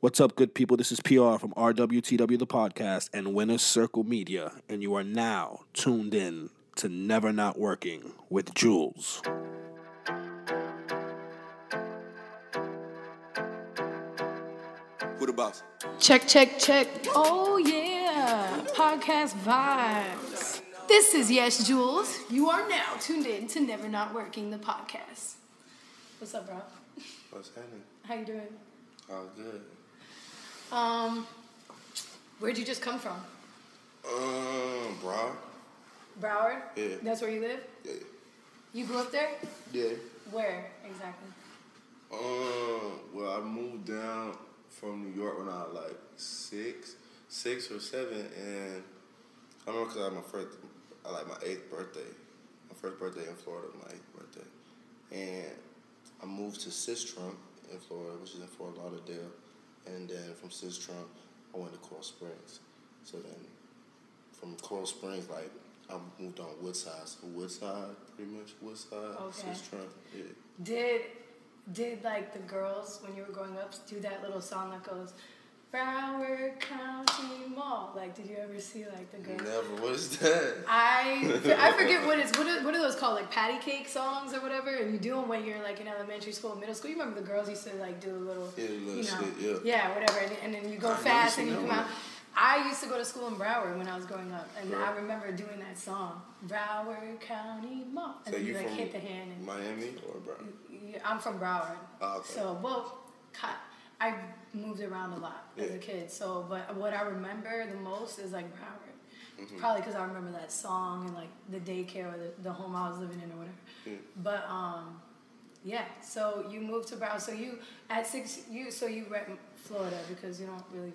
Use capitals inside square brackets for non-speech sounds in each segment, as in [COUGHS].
What's up, good people? This is PR from RWTW, the podcast, and Winner's Circle Media, and you are now tuned in to Never Not Working with Julz. Who the boss? Check, check, check. Oh, yeah. Podcast vibes. This is Yes Julz. You are now tuned in to Never Not Working, the podcast. What's up, bro? What's happening? How you doing? All good. Um, where'd you just come from? Um, bro. Broward? Yeah. That's where you live? Yeah. You grew up there? Yeah. Where exactly? Um, well, I moved down from New York when I was like six, six or seven, and I remember because I had my first, I like my eighth birthday, my first birthday in Florida, my eighth birthday, and I moved to Sistrunk in Florida, which is in Fort Lauderdale, and then from Sistrunk, I went to Coral Springs. So then, from Coral Springs, like I moved on Woodside, so Woodside, pretty much Woodside, Okay. Trump. yeah. Did did like the girls when you were growing up do that little song that goes Broward County Mall? Like, did you ever see like the girls? Never. What is that? I [LAUGHS] I forget what it's what are, what are those called like patty cake songs or whatever and you do them when you're like in elementary school middle school you remember the girls used to like do a little Yeah, little you know shit, yeah. whatever and, and then you go I fast and you come one. out I used to go to school in Broward when I was growing up and I remember doing that song Broward County Mall and So you like hit the hand and Miami or bro? yeah, I'm from Broward. Oh, okay. So, well, I moved around a lot as a kid. So, but what I remember the most is like Broward. Mm-hmm. Probably because I remember that song and like the daycare or the, the home I was living in or whatever. Yeah. But um, yeah. So you moved to Broward. So you at six you so you rep Florida because you don't really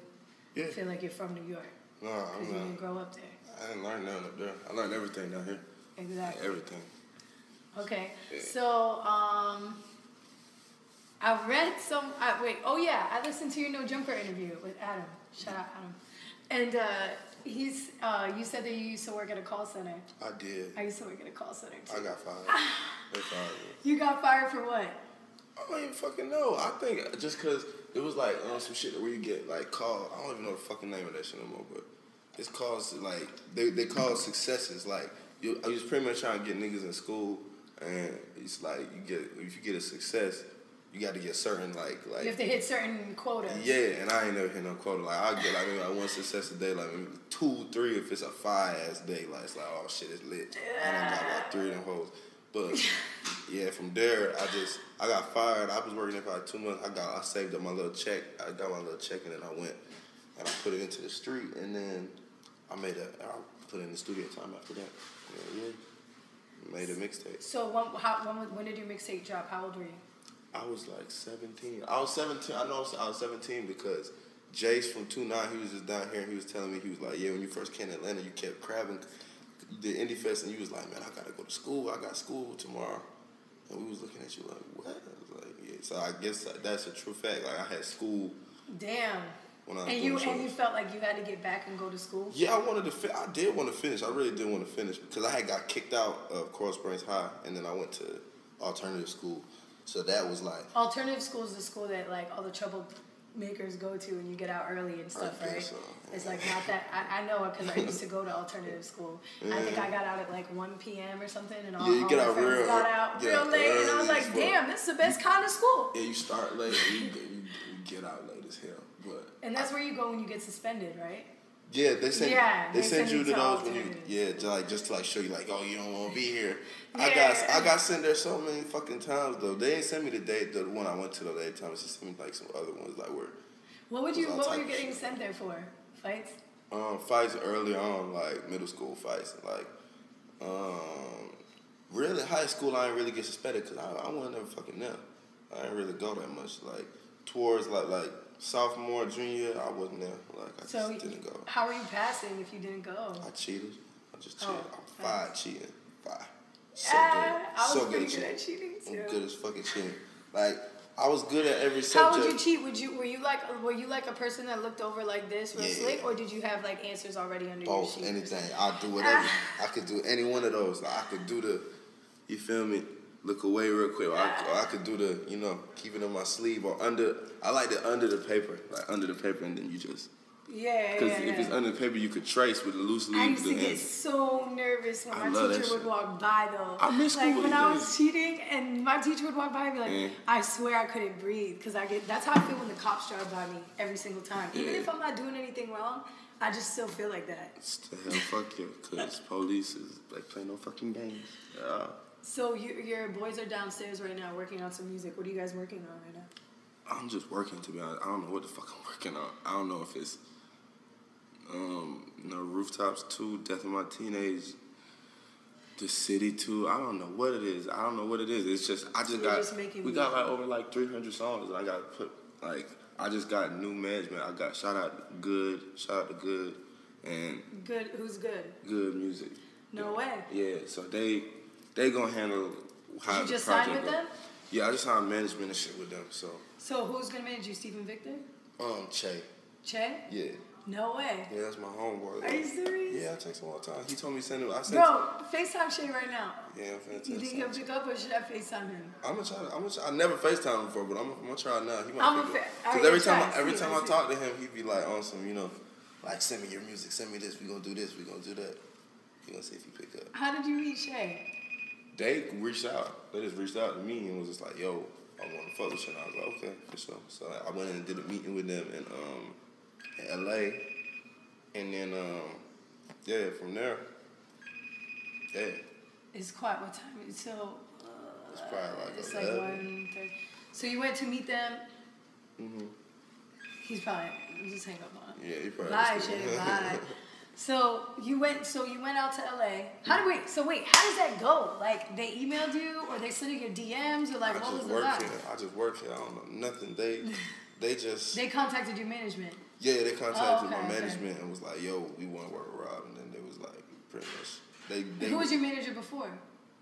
Yeah. feel like you're from New York No, I'm you didn't not. grow up there. I didn't learn nothing up there. I learned everything down here. Exactly. Everything. Okay. Yeah. So, um, I read some. I, wait. Oh yeah, I listened to your No Jumper interview with Adam. Shout out Adam. And uh, he's. Uh, you said that you used to work at a call center. I did. I used to work at a call center too. I got fired. [SIGHS] they fired me. You got fired for what? I don't even fucking know. I think just cause it was like um, some shit where you get like called. I don't even know the fucking name of that shit no more, but it's called like they they call successes. Like you, I was pretty much trying to get niggas in school, and it's like you get if you get a success, you got to get certain like like You have to hit certain quotas. Yeah, and I ain't never hit no quota. Like I get like maybe like one success a day, like maybe two, three if it's a fire ass day. Like it's like oh shit, it's lit. And I done got like three of them hoes. But [LAUGHS] yeah, from there I just I got fired. I was working there for like two months. I got I saved up my little check. I got my little check and then I went and I put it into the street and then I made a I put it in the studio time after that. Yeah, yeah. Made a mixtape. So when, how, when, when did your mixtape drop? How old were you? I was like 17. I was 17. I know I was, 17 because Jace from 2 9 he was just down here and he was telling me, he was like, yeah, when you first came to Atlanta, you kept crabbing. You did Indie Fest and you was like, man, I got to go to school. I got school tomorrow. And we was looking at you like, what? I was like, yeah. So I guess that's a true fact. Like, I had school Damn. when I And you shows. and you felt like you had to get back and go to school. Yeah, I wanted to. Fi- I did want to finish. I really did want to finish because I had got kicked out of Coral Springs High, and then I went to alternative school. So that was like, Alternative school is the school that like all the troublemakers go to and you get out early and stuff, I right? so. It's like not that I, I know it because I used to go to alternative school. I think I got out at like one p.m. or something, and all, Yeah, you all my out friends real- got out yeah, real late, and I was like, "Damn, this is the best kind of school." yeah, you start late, you, you, you get out late as hell. But And that's where you go when you get suspended, right? Yeah, they send Yeah, they, they send send you to those when you yeah, to like just to like show you like oh you don't want to be here. I got I got sent there so many fucking times though. They ain't send me the date the one I went to the day time. Just sent me like some other ones like where What would you? What were you getting sent there for? Fights? um, fights early on like middle school fights like um, really high school I didn't really get suspended because I, I wasn't never fucking there. I didn't really go that much like towards like like sophomore junior I wasn't there like I So just didn't go. how were you passing if you didn't go? I cheated. I just Oh, cheated. I'm five cheating. Five. So Ah, good. I was so pretty good good at at cheating, too. I'm good as fucking cheating. Like I was good at every subject. How would you cheat? Would you were you like were you like a person that looked over like this real Yeah. slick, or did you have like answers already under Both, your sheet? anything. I do whatever. I could do any one of those. Like, I could do the. You feel me? Look away real quick. Or I, or I could do the, you know, keep it in my sleeve or under. I like it under the paper, like under the paper, and then you just. Yeah, Because yeah, if yeah. it's under the paper, you could trace with a loose leaf. I used to get so nervous when I my teacher would walk by though. I miss like when I was cheating and my teacher would walk by and be like, Yeah. I swear I couldn't breathe because I get that's how I feel when the cops drive by me every single time. Even if I'm not doing anything wrong, I just still feel like that. It's the hell, fuck you, because police is like play no fucking games. Yeah. So you, your boys are downstairs right now working on some music. What are you guys working on right now? I'm just working to be honest. I don't know what the fuck I'm [LAUGHS] working on. I don't know if it's um no rooftops two, Death of My Teenage, The City two. I don't know what it is. I don't know what it is. It's just I just You're got just we got like over like 300 songs and I got put like I just got new management. I got shout out good, shout out to good and Good. Who's good? good music. No way. Yeah, so they they gonna handle how you the just sign project with them? Yeah, I just signed management and shit with them. So So who's gonna manage you? Steven Victor? um Che. Che? Yeah. No way. Yeah, that's my homeboy. Are you serious? Yeah, I text him all the time. He told me to send him. I sent. Bro, FaceTime Che right now. Yeah, I'm finna You think he'll pick up or should I FaceTime him? I'm gonna try. To, I'm gonna. Try, I never Facetime him before, but I'm, I'm gonna try now. He might I'm pick a up. Cause every time, I, every time I I talk to him, he'd be like on some, you know, like send me your music, send me this. We gonna do this. We gonna do that. He gonna see if he pick up. How did you meet Che? They reached out. They just reached out to me and was just like, "Yo, I want to fuck with you." And I was like, "Okay, for sure." So I went in and did a meeting with them in um in LA, and then um yeah, from there, yeah, It's quite what time? It's so. Uh, It's probably like it's 11. like one thirty. So you went to meet them. Mhm. He's probably just hang up on him. yeah, you probably. Bye, Che. Bye. [LAUGHS] So you went. So you went out to LA. How do wait? So wait, how does that go? Like they emailed you, or they sent you your DMs, or like I what was work vibe? here. I just work here. I don't know nothing. They, [LAUGHS] they just They contacted your management. yeah. They contacted Oh, okay, my okay. management and was like, "Yo, we want to work with Rob," and then they was like, pretty much. They, they Who was your manager before?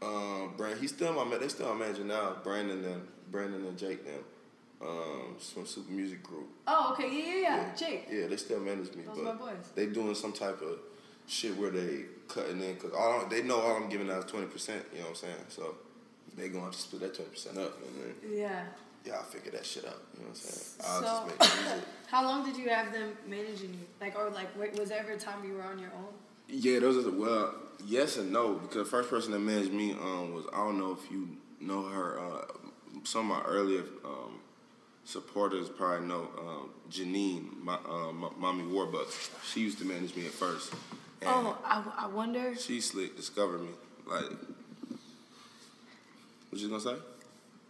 Um, Brand, he's still my they still my manager now. Brandon and Brandon and Jake them, um, from Super Music Group. Oh, okay, yeah, yeah, yeah. Jake. Yeah, they still manage me, Those but my boys. they doing some type of shit where they cutting in because all they know all I'm giving out is twenty percent. You know what I'm saying? So they gonna have to split that twenty percent up, and then Yeah. yeah, I'll figure that shit out. You know what I'm saying? I'll So- just make music. [LAUGHS] How long did you have them managing you? Like, or like, was there ever a time you were on your own? Yeah, those are the, well, yes and no because the first person that managed me um was I don't know if you know her. Uh, some of my earlier um, supporters probably know um, Janine, my, uh, my mommy Warbucks. She used to manage me at first. Oh, I, I wonder. she slick discovered me. Like, what you gonna say?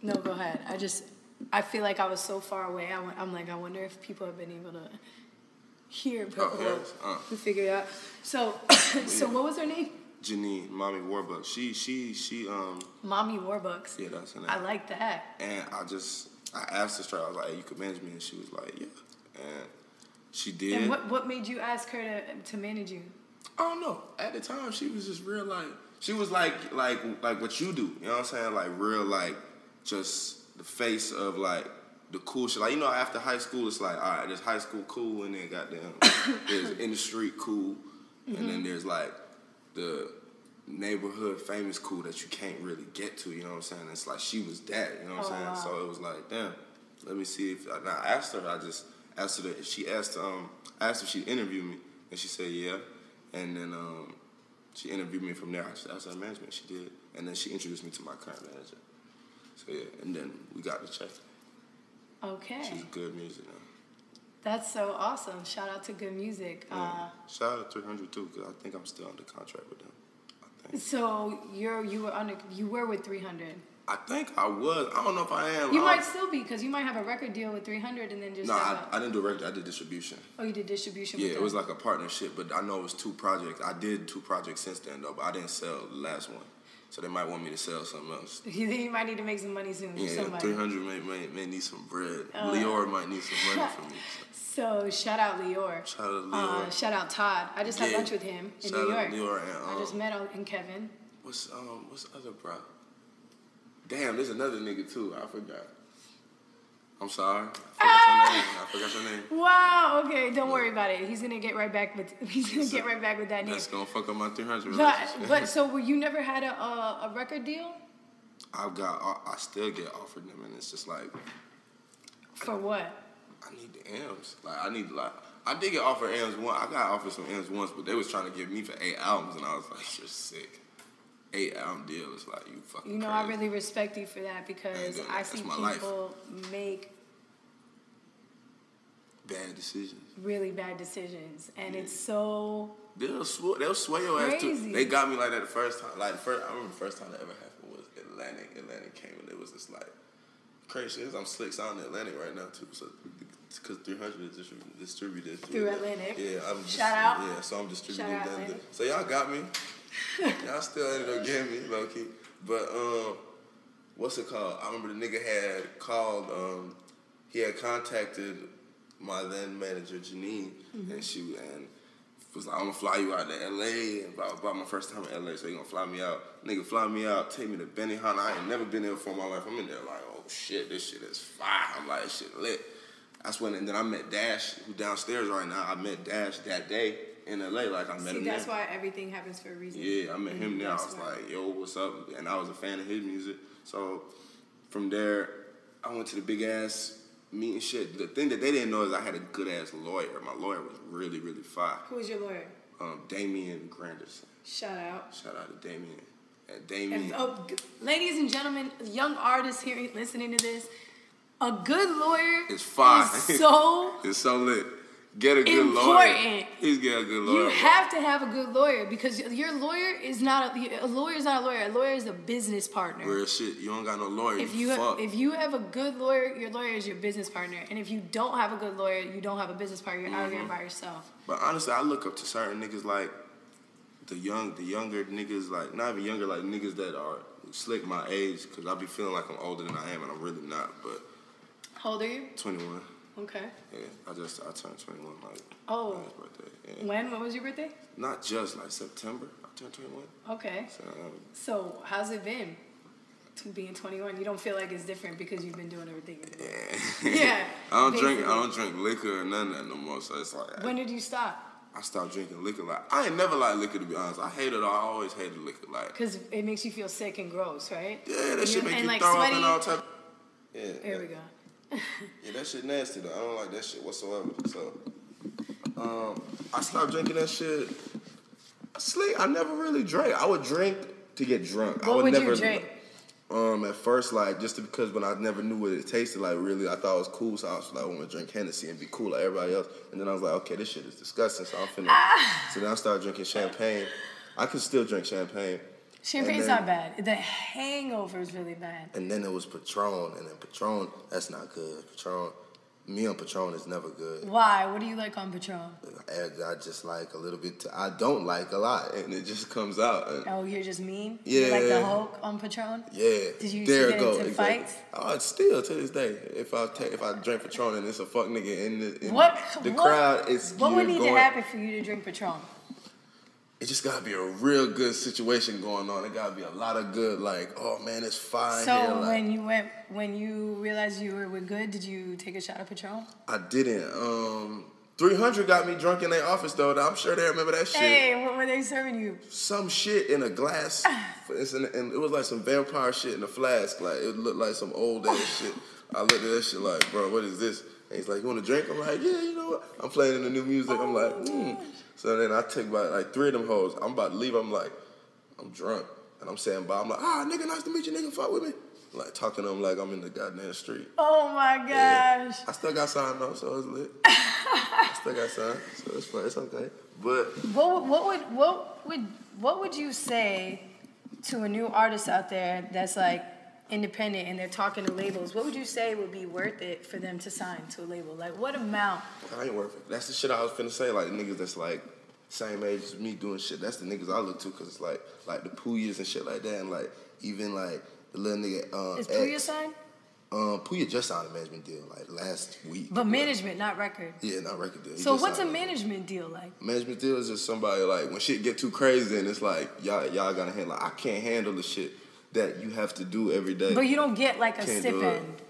No, go ahead. I just, I feel like I was so far away. I, I'm like, I wonder if people have been able to hear Oh, Purple yeah. Road Uh. figure it out. So, [COUGHS] so what was her name? Janine, mommy Warbucks. She she she um Mommy Warbucks. yeah that's her name. I like that. And I just I asked her straight. I was like, hey, "You could manage me," and she was like, "Yeah." And she did. And what what made you ask her to to manage you? I don't know. At the time, she was just real like she was like like like what you do. You know what I'm saying? Like real like just the face of like the cool shit. Like you know, after high school, it's like all right, there's high school cool, and then goddamn there's [LAUGHS] in the street cool, and then there's like the neighborhood famous cool that you can't really get to. You know what I'm saying? It's like she was that. You know what Oh, I'm saying? wow. So it was like damn. Let me see if and I asked her. I just asked her. If she asked um asked if she'd interview me, and she said yeah. And then um, she interviewed me from there. I just asked her management. She did, and then she introduced me to my current manager. So yeah, and then we got the check. Okay, She's good music now. that's so awesome. Shout out to Good Music. Uh, Shout out to 300 too, because I think I'm still under contract with them. So you're you were under you were with 300. I think I was. I don't know if I am. You I- might still be because you might have a record deal with 300 and then just No, I. I didn't do record. I did distribution. oh, you did distribution. Yeah, it was like a partnership, but I know it was two projects. I did two projects since then though, but I didn't sell the last one. So they might want me to sell something else. [LAUGHS] You might need to make some money soon. Yeah, somebody. 300 may, may, may need some bread. Uh. Lyor might need some money from me. [LAUGHS] So shout out Lyor. Shout out to Uh, Lyor. shout out Todd. I just had lunch with him in Shout New York. Lyor and, I just um, met him and Kevin. What's um what's the other bro? Damn, there's another nigga too. I forgot. I'm sorry. I forgot your ah! name. I forgot your name. Wow. Okay, don't worry about it. He's gonna get right back with. [LAUGHS] He's gonna get right back with that name. That's gonna fuck up my 300 But [LAUGHS] but so were you never had a a, a record deal? I've got, I- I still get offered them, and it's just like For what? I need the M's. Like I need like I did get offered M's one. I got offered some M's once, but they was trying to give me for eight albums, and I was like, you're sick. Eight album deal is like you fucking. You know, crazy. I really respect you for that because doing I that. see my life. people make bad decisions. really bad decisions, and it's so They'll swear, they'll swear your ass too. They got me like that the first time. Like the first, I remember the first time that ever happened was Atlantic. Atlantic came and it was just like crazy. I'm slick sounding Atlantic right now too. So because 300 is distributed Through Atlantic. Yeah, I'm just, Shout out. Yeah, so I'm distributing them. So y'all got me. Y'all still ended up getting me low key. But um, what's it called? I remember the nigga had called. Um, he had contacted my then manager Janine, Mm-hmm. and she and was like, "I'm gonna fly you out to LA." about blah. My first time in LA, so he gonna fly me out. Nigga, fly me out. Take me to Benihana. I ain't never been there before in my life. I'm in there like, oh shit, this shit is fire. I'm like, this shit lit. That's when, and then I met Dash, who downstairs right now. I met Dash that day in LA. Like I met see. him That's there. why everything happens for a reason. Yeah, I met him there. I was why. like, yo, what's up? And I was a fan of his music. So from there, I went to the big ass meeting shit. The thing that they didn't know is I had a good ass lawyer. My lawyer was really, really fire. Who is your lawyer? Um, Damian Granderson. Shout out. Shout out to Damian. And Damian. If, oh, g- ladies and gentlemen, young artists here listening to this, a good lawyer It's fire. is so [LAUGHS] It's so lit. Get a good lawyer. Important. He's get a good lawyer. You have to have a good lawyer because your lawyer is not a, a lawyer is not a lawyer. A lawyer is a business partner. Real shit. You don't got no lawyer. If you fuck. have, if you have a good lawyer, your lawyer is your business partner. And if you don't have a good lawyer, you don't have a business partner. You're out Mm-hmm. here by yourself. But honestly, I look up to certain niggas like the young, the younger niggas, like not even younger, like niggas that are slick my age, cause I be feeling like I'm older than I am, and I'm really not. But How old are you? 21, Okay. yeah, I just I turned 21 like Oh. birthday. Yeah. When? When was your birthday? Not just like September. I turned 21. Okay. So um, So how's it been? To being 21, you don't feel like it's different because you've been doing everything. yeah. Yeah, [LAUGHS] I don't drink. I don't drink liquor or none of that no more. So it's like When did you stop? I stopped drinking liquor. Like I ain't never liked liquor to be honest. I hated. it. I always hated liquor. Like Because it makes you feel sick and gross, right? yeah, that should make you like throw sweaty. up and all type. Yeah. There we go. [LAUGHS] Yeah, that shit nasty though. I don't like that shit whatsoever. So, um, I stopped drinking that shit. Sleep. I never really drank. I would drink to get drunk. I What would, would never, you drink? Um, at first, like just because when I never knew what it tasted like, really, I thought it was cool. So I was like, I want to drink Hennessy and be cool like everybody else. And then I was like, okay, this shit is disgusting. So I'm finna. [LAUGHS] So then I started drinking champagne. I could still drink champagne. Champagne's then- not bad. The hangover is really bad. And then it was Patron, and then Patron, that's not good. Patron, me on Patron is never good. Why? What do you like on Patron? I, I just like a little bit. I don't like a lot, and it just comes out. And Oh, you're just mean? You like the Yeah. Hulk on Patron? yeah, Did you there get go. into exactly. fights? Oh, it's still to this day. If I take, if I drink Patron and it's a fuck nigga in the in What? the what, crowd, it's What would need going, to happen for you to drink Patron? It just gotta be a real good situation going on. It gotta be a lot of good, like, oh man, it's fine So here. Like, when you went, when you realized you were, were good, did you take a shot of Patron? I didn't. Um, 300 got me drunk in their office though. I'm sure they remember that shit. Hey, what were they serving you? some shit in a glass. [SIGHS] It's in, and it was like some vampire shit in a flask. Like it looked like some old ass [SIGHS] shit. I looked at that shit like, bro, what is this? And he's like, you want to drink? I'm like, yeah, you know what? I'm playing in the new music. I'm like, hmm. So then I took about like three of them hoes. I'm about to leave. I'm like, I'm drunk. And I'm saying bye. I'm like, ah, nigga, nice to meet you, nigga. Fuck with me. Like talking to him like I'm in the goddamn street. Oh my gosh. I still got signed though, so it's lit. [LAUGHS] I still got signed, so it's fine. It's okay. But What, what would what would what would you say to a new artist out there that's like independent and they're talking to labels? What would you say would be worth it for them to sign to a label? Like what amount? I ain't worth it. That's the shit I was finna say. Like niggas that's like same age as me doing shit. That's the niggas I look to because it's like like the Pouyas and shit like that, and like even like the little nigga. Um, Is Pouya X. signed? Um, Pouya just signed a management deal like last week. But management, not record. Yeah, not record deal. He So what's a management deal like? Management deal is just somebody like when shit get too crazy and it's like y'all y'all gotta handle. Like, I can't handle the shit that you have to do every day. But you don't get like a Can't stipend.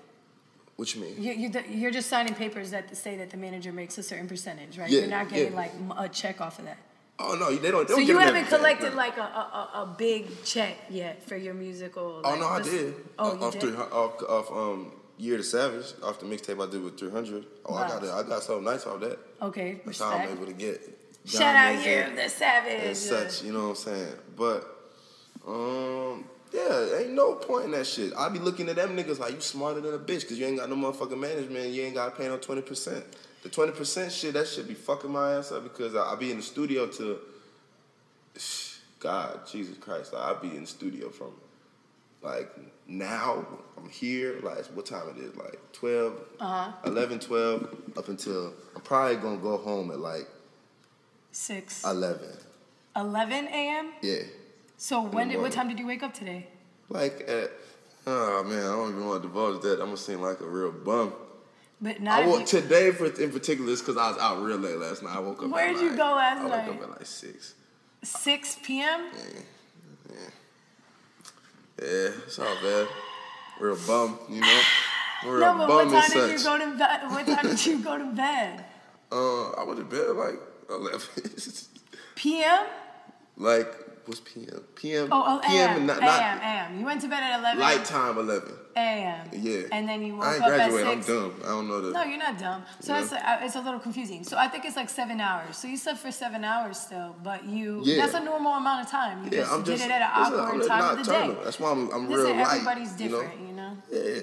what you mean? You, you, you're just signing papers that say that the manager makes a certain percentage, right? Yeah, you're not getting yeah. like a check off of that. Oh no, they don't. They So don't you haven't collected no. like a, a, a- big check yet for your musical. Oh no, I did. Oh, you off did. three off off um Year to Savage off the mixtape I did with three hundred. Oh, I got it. I got something nice off that. Okay, That's how I'm able to get. Shout out diamonds here, the Savage. and such. You know what I'm saying? But um. Yeah, ain't no point in that shit. I be looking at them niggas like you smarter than a bitch because you ain't got no motherfucking management. You ain't got to pay no twenty percent. The twenty percent shit, that should be fucking my ass up because I, I be in the studio to. God, Jesus Christ, I be in the studio from like now I'm here like what time it is like 12 Uh-huh. 11 12 up until I'm probably gonna go home at like Six. 11 11 a.m. yeah So when did what time did you wake up today? like at oh man I don't even want to divulge that I'm gonna seem like a real bum But not I woke you- today for in particular is because I was out real late last night I woke up Where'd at you like- go last night? I woke night? up at like 6 6 p.m. yeah yeah, it's all bad real bum you know real No, but bum what time did you go to bed? What time did you go to bed? uh I went to bed like 11 [LAUGHS] P.m. like what's PM? PM. Oh, oh PM, a.m. not, a.m. not a.m. You went to bed at 11 light time eleven. a.m. Yeah. And then you woke I ain't up graduated. at I'm dumb. I don't know the. No, you're not dumb. So Yeah. it's uh, it's a little confusing. So I think it's like seven hours. So you slept for seven hours still, but you Yeah. that's a normal amount of time. You yeah, just I'm did just. it at an awkward I'm time of the day. That's why I'm, I'm Listen, real light. everybody's you know? different, you know. Yeah.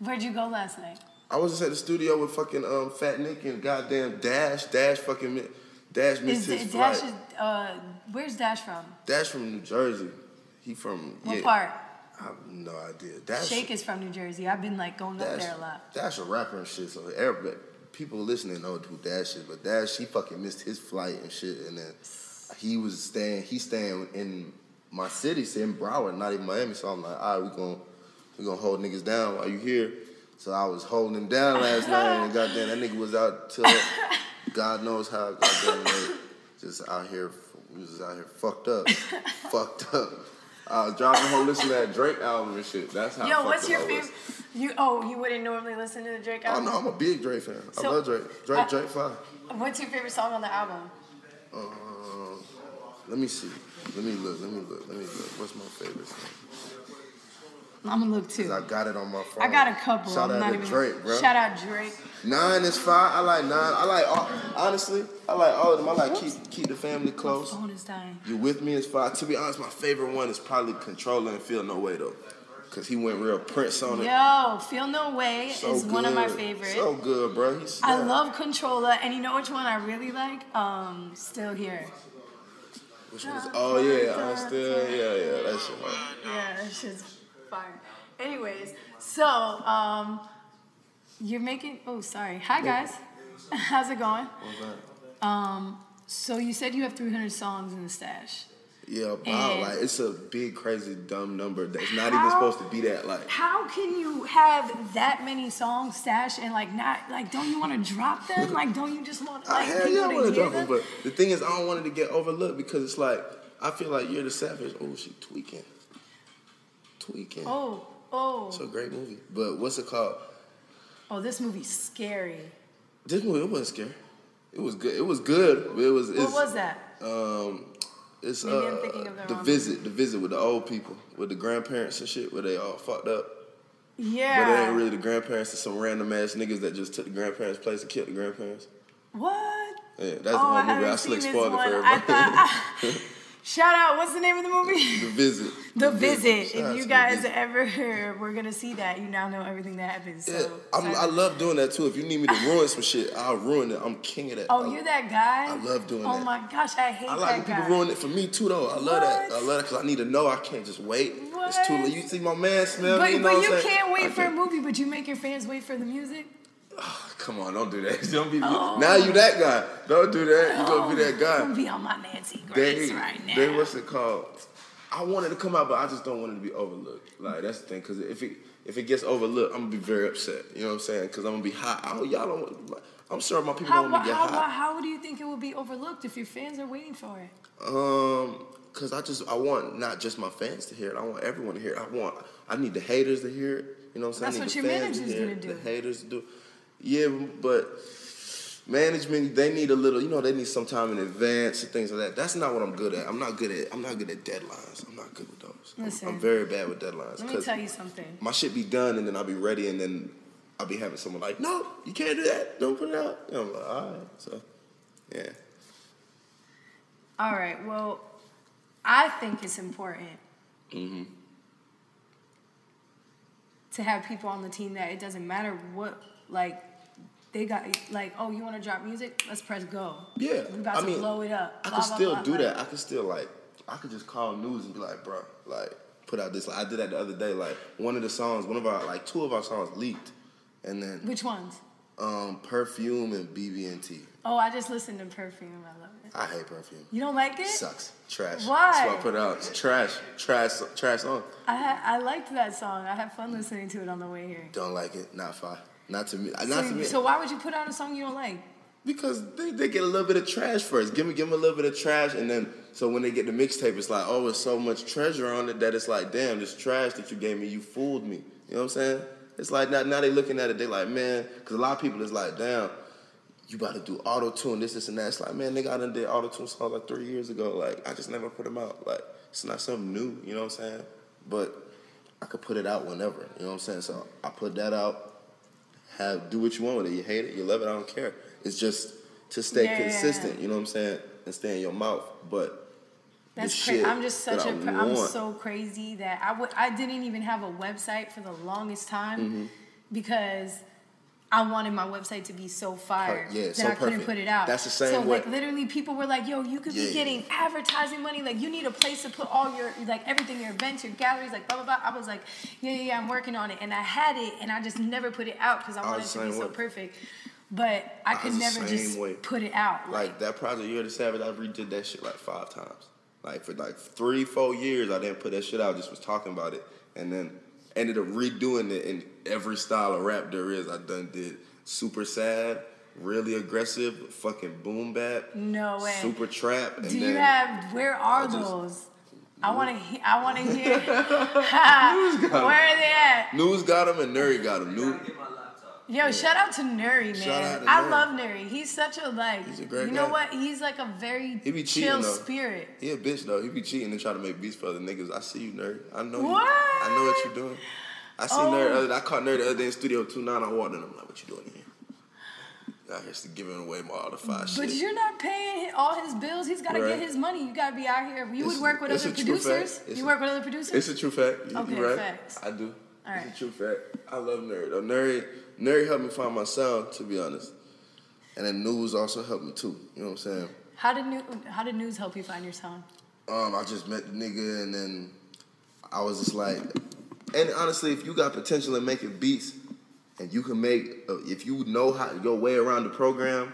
Where'd you go last night? I was just at the studio with fucking um, Fat Nick and goddamn Dash. Dash fucking Dash missed Is his Dash? flight. Is, uh, where's Dash from? Dash from New Jersey. He from What yeah. part? I have no idea. Dash. Shake is from New Jersey. I've been like going up there a lot. Dash a rapper and shit, so everybody, people listening know who Dash is. But Dash, he fucking missed his flight and shit, and then he was staying. He staying in my city, so in Broward, not even Miami. So I'm like, all right, we gonna we gonna hold niggas down while you here. So I was holding him down last night, and [LAUGHS] goddamn, that nigga was out till [LAUGHS] God knows how. Goddamn, late. just out here, we was out here fucked up, [LAUGHS] fucked up. I was driving home listening to that Drake album and shit. That's how. Yo, what's your favorite? You oh, you wouldn't normally listen to the Drake album. Oh no, I'm a big Drake fan. I love Drake. Drake, I- Drake fine. What's your favorite song on the album? Um, let me see. Let me look. Let me look. Let me look. What's my favorite song? I'm gonna look too. I got it on my phone. I got a couple. Shout I'm out not to even. Drake, bro. Shout out Drake. Nine is fine. I like nine. I like all, honestly. I like all of them. I like keep keep the family close. My phone is dying. You with me is fine. To be honest, my favorite one is probably Controller and Feel No Way though, cause he went real Prince on it. Yo, Feel No Way So is one of my favorites. So good, bro. He I love Controller, and you know which one I really like? Um, Still Here. Which one's- Oh yeah, I'm still yeah yeah. That shit. hard. Yeah, that shit's fire. Anyways, so um, you're making. Oh, sorry. Hi guys, [LAUGHS] how's it going? What's? Um, so you said you have 300 songs in the stash. Yeah, about And- like it's a big, crazy, dumb number that's not even supposed to be that. Like, How can you have that many songs stashed and like not like? Don't you want to drop them? [LAUGHS] Like, don't you just want I like hell people yeah, I want to drop them, them? but the thing is, I don't want it to get overlooked because it's like I feel like you're the savage. Oh, she tweaking, tweaking. Oh, oh, It's a great movie, but what's it called? oh! This movie's scary. This movie it wasn't scary. It was good. It was good, it was. What was that? Um, it's Maybe uh, the the visit, the visit with the old people, with the grandparents and shit, where they all fucked up. Yeah. But it ain't really the grandparents. It's some random ass niggas that just took the grandparents' place and killed the grandparents. What? Yeah, that's oh, the I whole movie. I seen slick spoiled it for I everybody. thought. [LAUGHS] Shout out! What's the name of the movie? the [LAUGHS] visit. The Visit. Shout out If you guys Visit. ever were gonna see that, you now know everything that happens. So, Yeah, I love doing that too. If you need me to ruin some shit, I'll ruin it. I'm king of that. Oh, I, you're that guy. I love doing that. oh that. my gosh, I hate I like when people guy. ruin it for me too, though. I love that. I love that because I need to know. I can't just wait. It's too What? late. You see my man smell But, me, you know but you can't wait I for a can't- movie, but you make your fans wait for the music. [SIGHS] Come on, don't do that. [LAUGHS] Don't be Oh. now. You that guy. Don't do that. You gonna be that guy. I'm gonna be on my Nancy They, Grace right now. they what's it called? I want it to come out, but I just don't want it to be overlooked. Like that's the thing, because if it if it gets overlooked, I'm gonna be very upset. You know what I'm saying? Because I'm gonna be hot. Oh, y'all don't. Want, I'm sure my people how, don't want to how, get how, hot. how do you think it will be overlooked if your fans are waiting for it? Um, cause I just I want not just my fans to hear it. I want everyone to hear it. I want I need the haters to hear it. You know what I'm saying? That's I what the your manager's gonna do. The haters to do. Yeah, but management they need a little you know they need some time in advance and things like that. That's not what i'm good at. I'm not good at i'm not good at deadlines. I'm not good with those. I'm- I'm, very bad with deadlines Let me tell you something. my shit be done and then i'll be ready and then i'll be having someone like no you can't do that. Don't put it out. And i'm like all right. So yeah. All right. Well, I think it's important Mm-hmm. to have people on the team that it doesn't matter what like they got like oh you want to drop music? Let's press go. Yeah we about i to mean blow it up. I blah, could blah, still blah, do that. I could still like i could just call news and be like bro like put out this. Like i did that the other day. Like one of the songs one of our like two of our songs leaked. And then which ones? Um perfume and bb&t oh I just listened to Perfume. I love it. I hate perfume. You don't like it? Sucks. Trash. Why? that's why i put it out. It's trash. Trash trash song. I ha- I liked that song. I had fun listening to it on the way here. Don't like it? Not fine not to me not so, to me so why would you put out a song you don't like Because they, they get a little bit of trash first. Give me give them a little bit of trash, and then so when they get the mixtape, it's like, oh, it's so much treasure on it that it's like, damn, this trash that you gave me, you fooled me. You know what I'm saying? It's like now, now they looking at it, they like, man, because a lot of people is like, damn, you about to do auto tune, this, this, and that. It's like, man, nigga, I done did auto tune songs like three years ago. Like, I just never put them out. Like, it's not something new. You know what I'm saying? But I could put it out whenever. You know what I'm saying? So I put that out have do what you want with it. You hate it, you love it, I don't care. It's just to stay Yeah, consistent, you know what I'm saying, and stay in your mouth. But That's crazy. I'm just such a. Pr- I'm so crazy that I would. I didn't even have a website for the longest time Mm-hmm. because I wanted my website to be so fire yeah, that so I couldn't put it out. That's the same So way- like literally, people were like, "Yo, you could Yeah, be yeah. getting advertising money. Like you need a place to put all your like everything, your events, your galleries, like blah blah blah." I was like, "Yeah, yeah, yeah I'm working on it," and I had it, and I just never put it out because I I wanted it to be same so perfect. But I I could never just way. put it out. like that project, You're the Savage, I redid that shit like five times. Like for like three, four years, I didn't put that shit out. Just was talking about it, and then ended up redoing it in every style of rap there is. I done did super sad, really aggressive, fucking boom bap, No way. super trap, and Do then you have? Where are just- those? I want to. He- I want to hear. [LAUGHS] [LAUGHS] where are they at? News got them and Nuri got them. New, Yo, shout out to Nuri, man. Shout out to I Nuri. love Nuri. He's such a like. He's a great you know guy. what? He's like a very He be chill though. spirit. He a bitch though. He be cheating and try to make beats for other niggas. I see you, nerd. I know you. What? I know what you're doing. I see Oh. nerd. Other, I caught nerd the other day in studio two nine. I walked in. I'm like, what you doing here? Out here giving away my all the five But you're not paying all his bills. He's got to Right. get his money. You got to be out here. You It's- would work with other a true fact. producers. You a- work with other producers. It's a true fact. You, Okay, you right. facts. I do. All it's a true fact. I love nerd. Nerd, nerd helped me find my sound. To be honest, and then news also helped me too. You know what I'm saying? how did new, How did news help you find your sound? Um, I just met the nigga and then I was just like, and honestly, if you got potential in making beats and you can make, uh, if you know how your way around the program,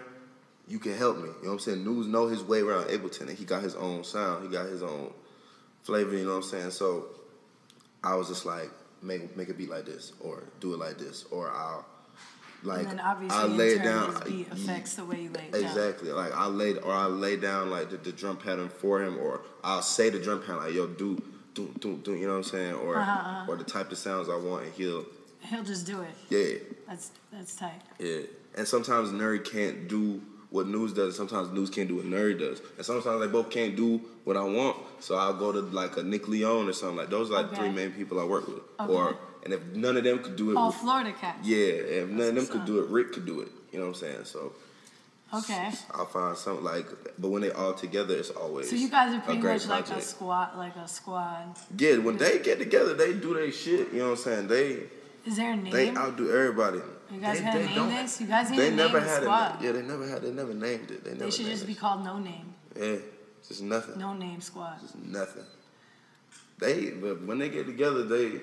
you can help me. You know what I'm saying? News know his way around Ableton and he got his own sound, he got his own flavor. You know what I'm saying? So I was just like, make make a beat like this or do it like this or I'll like and then obviously, I lay it down. his beat affects the way you lay it down. Exactly. Like I laid or I lay down like the, the drum pattern for him, or I'll say the drum pattern like yo do do do do. You know what I'm saying? Or Uh-huh, uh-huh. or the type of sounds I want, and he'll He'll just do it. yeah That's that's tight. yeah. And sometimes Nerd can't do what News does. Sometimes News can't do what Nerd does, and sometimes they both can't do what I want. So I'll go to like a Nick Leone or something like those. Are like Okay. three main people I work with. Okay. Or and if none of them could do it, Oh, Florida cats. yeah, if none of them could do it, Rick could do it. You know what I'm saying? So. Okay. I'll find something like, but when they all together, it's always. So you guys are pretty much like a squad, like a squad. Yeah, when they get together, they do their shit. You know what I'm saying? They Is there a name? they outdo everybody. You guys they, gotta they name this? You guys need They to never name the had squad. it. Yeah, they never had. They never named it. They never. they should named just be called No Name. Yeah, just nothing. No Name Squad. Just nothing. They, but when they get together, they.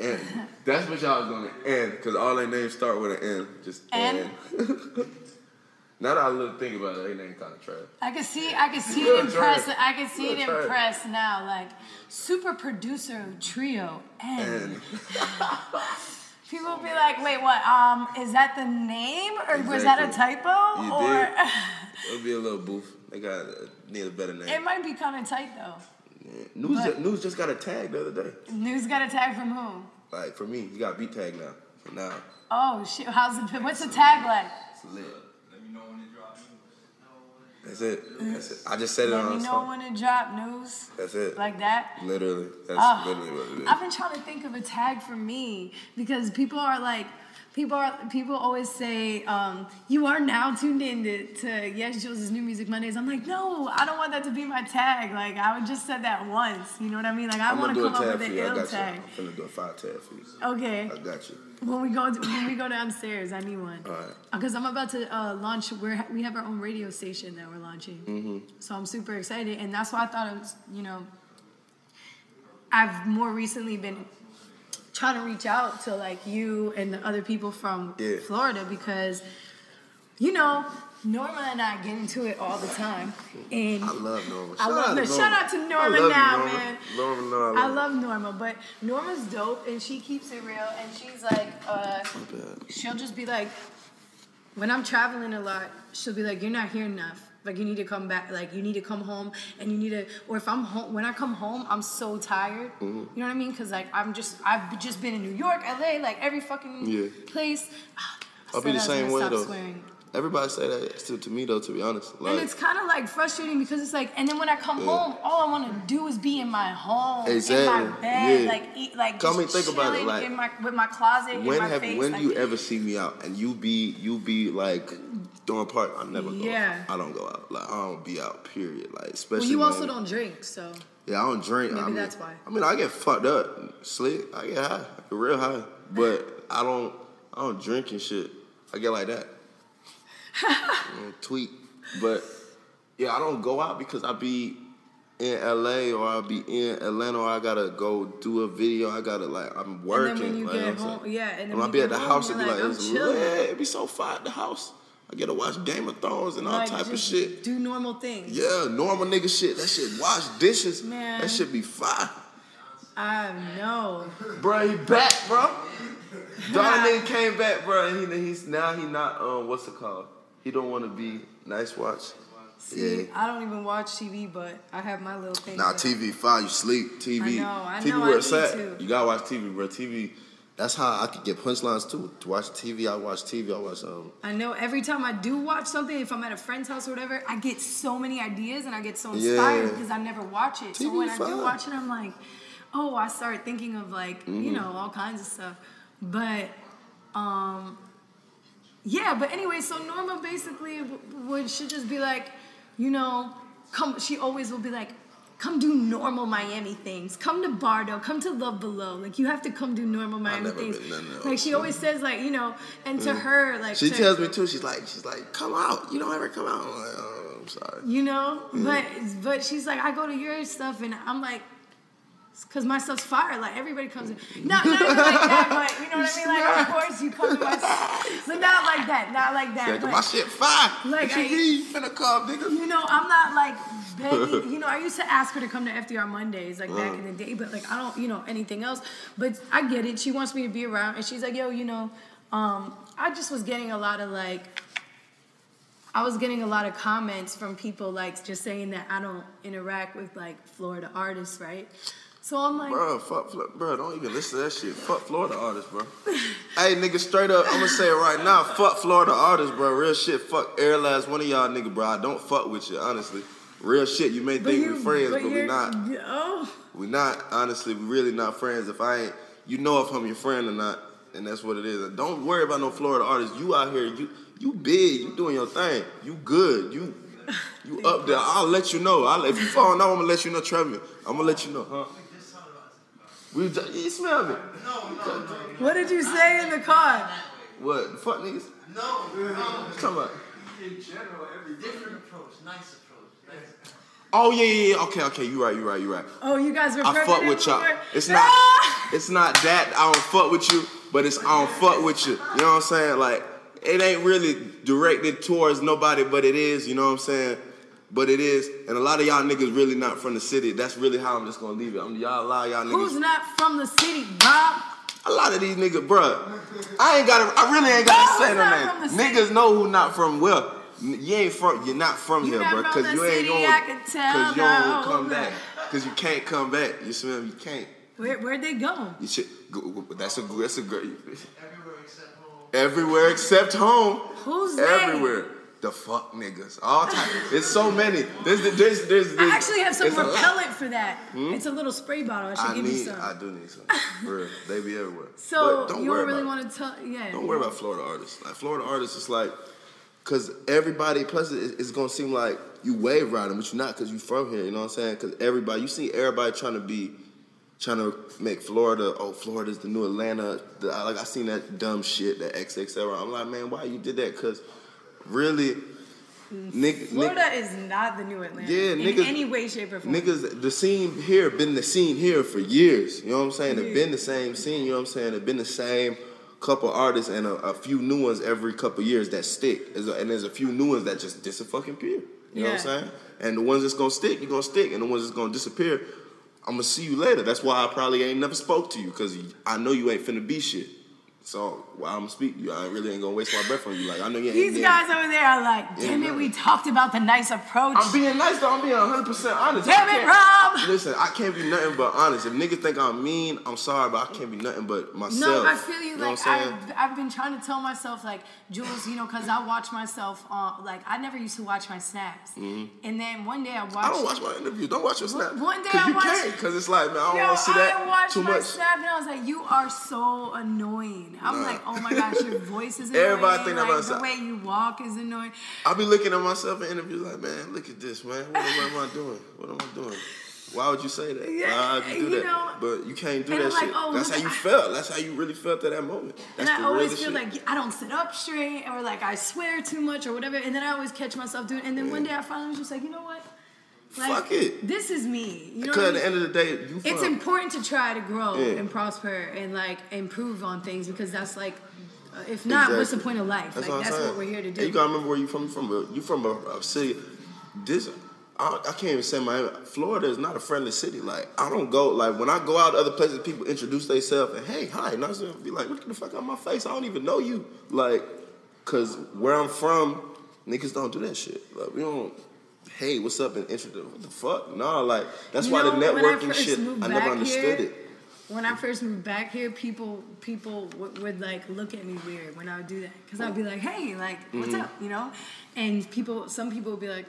And that's what y'all was gonna end, cause all their names start with an N. Just N? N. [LAUGHS] now that I look think about it, they name kind of trash. I can see, I can see it in try press. I can see it Yeah, in press now. Like super producer trio N. And [LAUGHS] People will be like, wait, what? Um, is that the name or was that a typo? You or [LAUGHS] it'll be a little boof. They got need a better name. it might be kind of tight though. Yeah. News, but- ju- news just got a tag the other day. News got a tag from who? Like for me, he got beat tag now. For now Oh shit! How's it? What's the tag like? It's lit. That's it. That's it. I just said it Let me know when it drop news. That's it. Like that. literally. That's Ah, literally what it is. I've been trying to think of a tag for me because people are like, people are people always say, um, "You are now tuned in to, to Yes Julz' New Music Mondays." I'm like, no, I don't want that to be my tag. Like I would just said that once. You know what I mean? Like I want gonna to come up with an ill tag. you. I'm finna do a five tab for you. Okay. I got you. When we go when we go downstairs, I need one. All right. Because I'm about to uh, launch. We're we have our own radio station that we're launching. Mm-hmm. So I'm super excited, and that's why I thought it was. You know, I've more recently been trying to reach out to like you and the other people from Yeah. Florida because, you know. Norma and I get into it all the time, and I love Norma. I Shout love out no, to shout Norma. out to I Norma love now, Norma. man. Norma, no, I love Norma, but Norma's dope and she keeps it real and she's like, uh, she'll just be like, when I'm traveling a lot, she'll be like, you're not here enough. Like you need to come back. Like you need to come home, and you need to. Or if I'm home, when I come home, I'm so tired. Mm-hmm. You know what I mean? Cause like I'm just, I've just been in New York, LA, like every fucking Yeah. place. Ah, I'll be the same way though. swearing. Everybody say that to, to me though. To be honest, like and it's kind of like frustrating because it's like, and then when I come home, all I want to do is be in my home, in my bed, yeah. like eat, like Come just and think about it, chilling like, in my with my closet, in when my have face. when like, you ever see me out and you be you be like doing part? I never go. Yeah. Out. I don't go out. Like I don't be out. Period. Like Well, especially. you also don't drink, so Yeah, I don't drink. Maybe I mean, that's why. I mean, I get fucked up, slick. I get high, I get real high, but I don't. I don't drink and shit. I get like that. Tweet, but yeah, I don't go out because I be in LA or I be in Atlanta or I gotta go do a video. I gotta like I'm working. and then when you like, get know home, yeah, and then When I be at the home, house, you're it be like, like, it's lit. It be so fire at the house. I get to watch Game of Thrones and all Like, type of shit. Do normal things. Yeah, normal nigga shit. That shit wash dishes. Man. That shit be fire. I know. Bro, he back, bro. [LAUGHS] Donald nigga came back, bro, and he, he's now he not um what's it called? He don't want to be nice watch. See, Yeah. I don't even watch TV, but I have my little thing. Nah, TV fine. You sleep. TV. I know, I TV know, where I it's at. to. You gotta watch TV, bro. TV. That's how I could get punchlines too. To watch TV, I watch TV. I watch um. I know every time I do watch something, if I'm at a friend's house or whatever, I get so many ideas and I get so inspired Yeah. because I never watch it. TV so when I do watch it, I'm like, oh, I start thinking of like, Mm-hmm. you know, all kinds of stuff. But, um, yeah, but anyway, so Norma basically w- would should just be like, you know, come. She always will be like, come do normal Miami things. Come to Bardo. Come to Love Below. Like you have to come do normal Miami things. been none of Like she always says, like you know, and to mm. her, like She to- tells me too. She's like, she's like, come out. You don't ever come out. I'm like, oh, I'm sorry. you know, mm. but but she's like, I go to your stuff, and I'm like. Cause my stuff's fire, like everybody comes in. Not, not even like that, [LAUGHS] but you know what I mean. Like, of course you come to my, [LAUGHS] but not like that, not like that. Like, my shit fire. Like, I-? You finna come, nigga? You know, I'm not like begging. [LAUGHS] You know, I used to ask her to come to FDR Mondays, like back in the day, but like I don't, you know, anything else. But I get it. She wants me to be around, and she's like, yo, you know, um, I just was getting a lot of like. I was getting a lot of comments from people like just saying that I don't interact with like Florida artists, right? So I'm like, Bro, fuck, Flo- bro, don't even listen to that shit. Fuck Florida artists, bro. [LAUGHS] hey, nigga, straight up, I'm gonna say it right now. Fuck Florida artists, bro. Real shit. Fuck every last one of y'all, nigga, bro. I don't fuck with you, honestly. Real shit. You may but think we're friends, but, we you're- not. Oh, We not. Honestly, we're really not friends. If I ain't, you know if I'm your friend or not, and that's what it is. And don't worry about no Florida artists. You out here, you you big, you doing your thing. You good. You you up there. I'll let you know. I'll if you fall now, I'm gonna let you know, Trevor. I'm gonna let you know, huh? We just, you smell me. what did you say in the car? What? Fuck niggas? No, no. What you talking about? In general, every different approach, nice approach. Nice. Oh yeah, yeah, yeah. Okay, okay. You right, you right, you right. Oh, you guys were. I fuck with y'all. before? It's not. It's not that I don't fuck with you, but it's I don't fuck with you. You know what I'm saying? Like it ain't really directed towards nobody, but it is. You know what I'm saying? But it is, and a lot of y'all niggas really not from the city. That's really how I'm just gonna leave it. I'm, y'all, a lot of y'all niggas. Who's not from the city, Bob? A lot of these niggas, bruh. I ain't gotta. I really ain't gotta say no name. Niggas know who not from where. You ain't from. You're not from You here, not from Cause you ain't city, going. Cause you don't come back. Cause you can't come back. You smell me? You can't. Where where'd they go? You should. Go, that's a. That's a great. Everywhere except home. Everywhere except home. Who's they? The fuck niggas. All time. It's so many. There's, there's, there's, there's, I actually have some it's a lot. repellent for that. Hmm? It's a little spray bottle. I should I give you some. I do need some. For real. They be everywhere. [LAUGHS] so don't you worry don't really about want to tell, yeah. Don't worry about Florida artists. Like Florida artists, it's like, cause everybody. Plus, it- it's gonna seem like you wave riding, but you're not, cause you from here. You know what I'm saying? Cause everybody, you see everybody trying to be, trying to make Florida. Oh, Florida's the new Atlanta. The, like I seen that dumb shit, that XXL. I'm like, man, why you did that? Cause really, nigga, Florida is not the new Atlanta. Yeah, in niggas- any way, shape, or form. Niggas, the scene here been the scene here for years. You know what I'm saying? It Yeah. been the same scene. You know what I'm saying? It been the same couple artists and a, a few new ones every couple years that stick. And there's a few new ones that just disappear. You know what I'm saying? And the ones that's gonna stick, you're gonna stick, and the ones that's gonna disappear, I'm gonna see you later. That's why I probably ain't never spoke to you because I know you ain't finna be shit. So while I'm speak, you, I really ain't gonna waste my breath on you. Like I know you ain't. These guys over there are like, damn it, we talked about the nice approach. I'm being nice though. I'm being 100 percent honest. Damn it, Rob! Listen, I can't be nothing but honest. If niggas think I'm mean, I'm sorry, but I can't be nothing but myself. No, I feel you. You like what I'm saying? I've, I've been trying to tell myself, like Julz, you know, because I watch myself. Uh, like I never used to watch my snaps, and then one day I watched. Mm-hmm. I don't watch my interview. Don't watch your snap. one day I you watched- can't. Cause it's like, man, I don't want to see that I watched too my much. snap and I was like, "You are so annoying." I'm Nah. like, "Oh my gosh, your voice is [LAUGHS] annoying. Everybody think like, about the way you walk is annoying." I'll be looking at myself in interviews like, man, look at this, man. What, am I doing? What am I doing? Why would you say that? Yeah, Why would you do you that? know, but you can't do that like, shit. oh, That's how you at- felt. That's how you really felt at that moment. That's And I the always feel shit. like I don't sit up straight, or like I swear too much, or whatever. And then I always catch myself doing. it. And then one day I finally was just like, you know what? Like, Fuck it. This is me. You know Because what I at the end of the day, you It's important to try to grow Yeah. and prosper and like improve on things because that's like, if not, what's the point of life? like I'm that's saying. what we're here to do. And you gotta remember where you from. From you from a, a city. This I, I can't even say Miami. Florida is not a friendly city. Like I don't go. Like when I go out to other places, people introduce themselves and hey, hi, nice to be like, what the fuck out my face? I don't even know you. Like, cause where I'm from, niggas don't do that shit. Like we don't. Hey, what's up? And introduce. What the fuck? No, like that's You why the know, I networking shit. I never understood here, it. When I first moved back here, people people would, would like look at me weird when I would do that because I'd be like, "Hey, like, what's Mm-hmm. up?" You know, and people, some people would be like,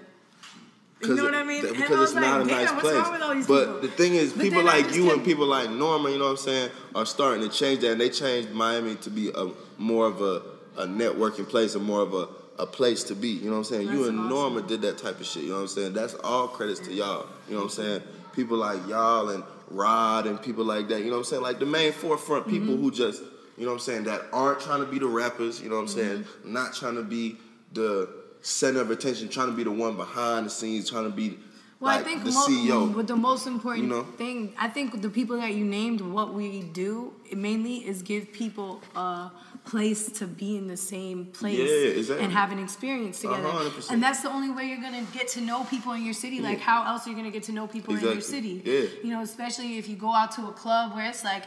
You know what I mean?" Because I it's not like, a nice place. What's wrong with all these but people?" the thing is, But people like you and people like Norma, you know what I'm saying, are starting to change that, and they changed Miami to be a more of a, a networking place and more of a, a place to be. You know what I'm saying? you and awesome. Norma did that type of shit. You know what I'm saying? That's all credits to y'all. You know what I'm saying? People like y'all and Rod and people like that. You know what I'm saying? Like the main forefront people Mm-hmm. who just, you know what I'm saying, that aren't trying to be the rappers. You know what I'm saying? Mm-hmm. Not trying to be the center of attention, trying to be the one behind the scenes, trying to be Well, like I think the mo- CEO. But the most important You know? thing, I think the people that you named, what we do mainly is give people a place to be in the same place Yeah, exactly. and have an experience together. 100%. And that's the only way you're gonna get to know people in your city. Like, how else are you gonna get to know people in your city? Yeah. You know, especially if you go out to a club where it's like.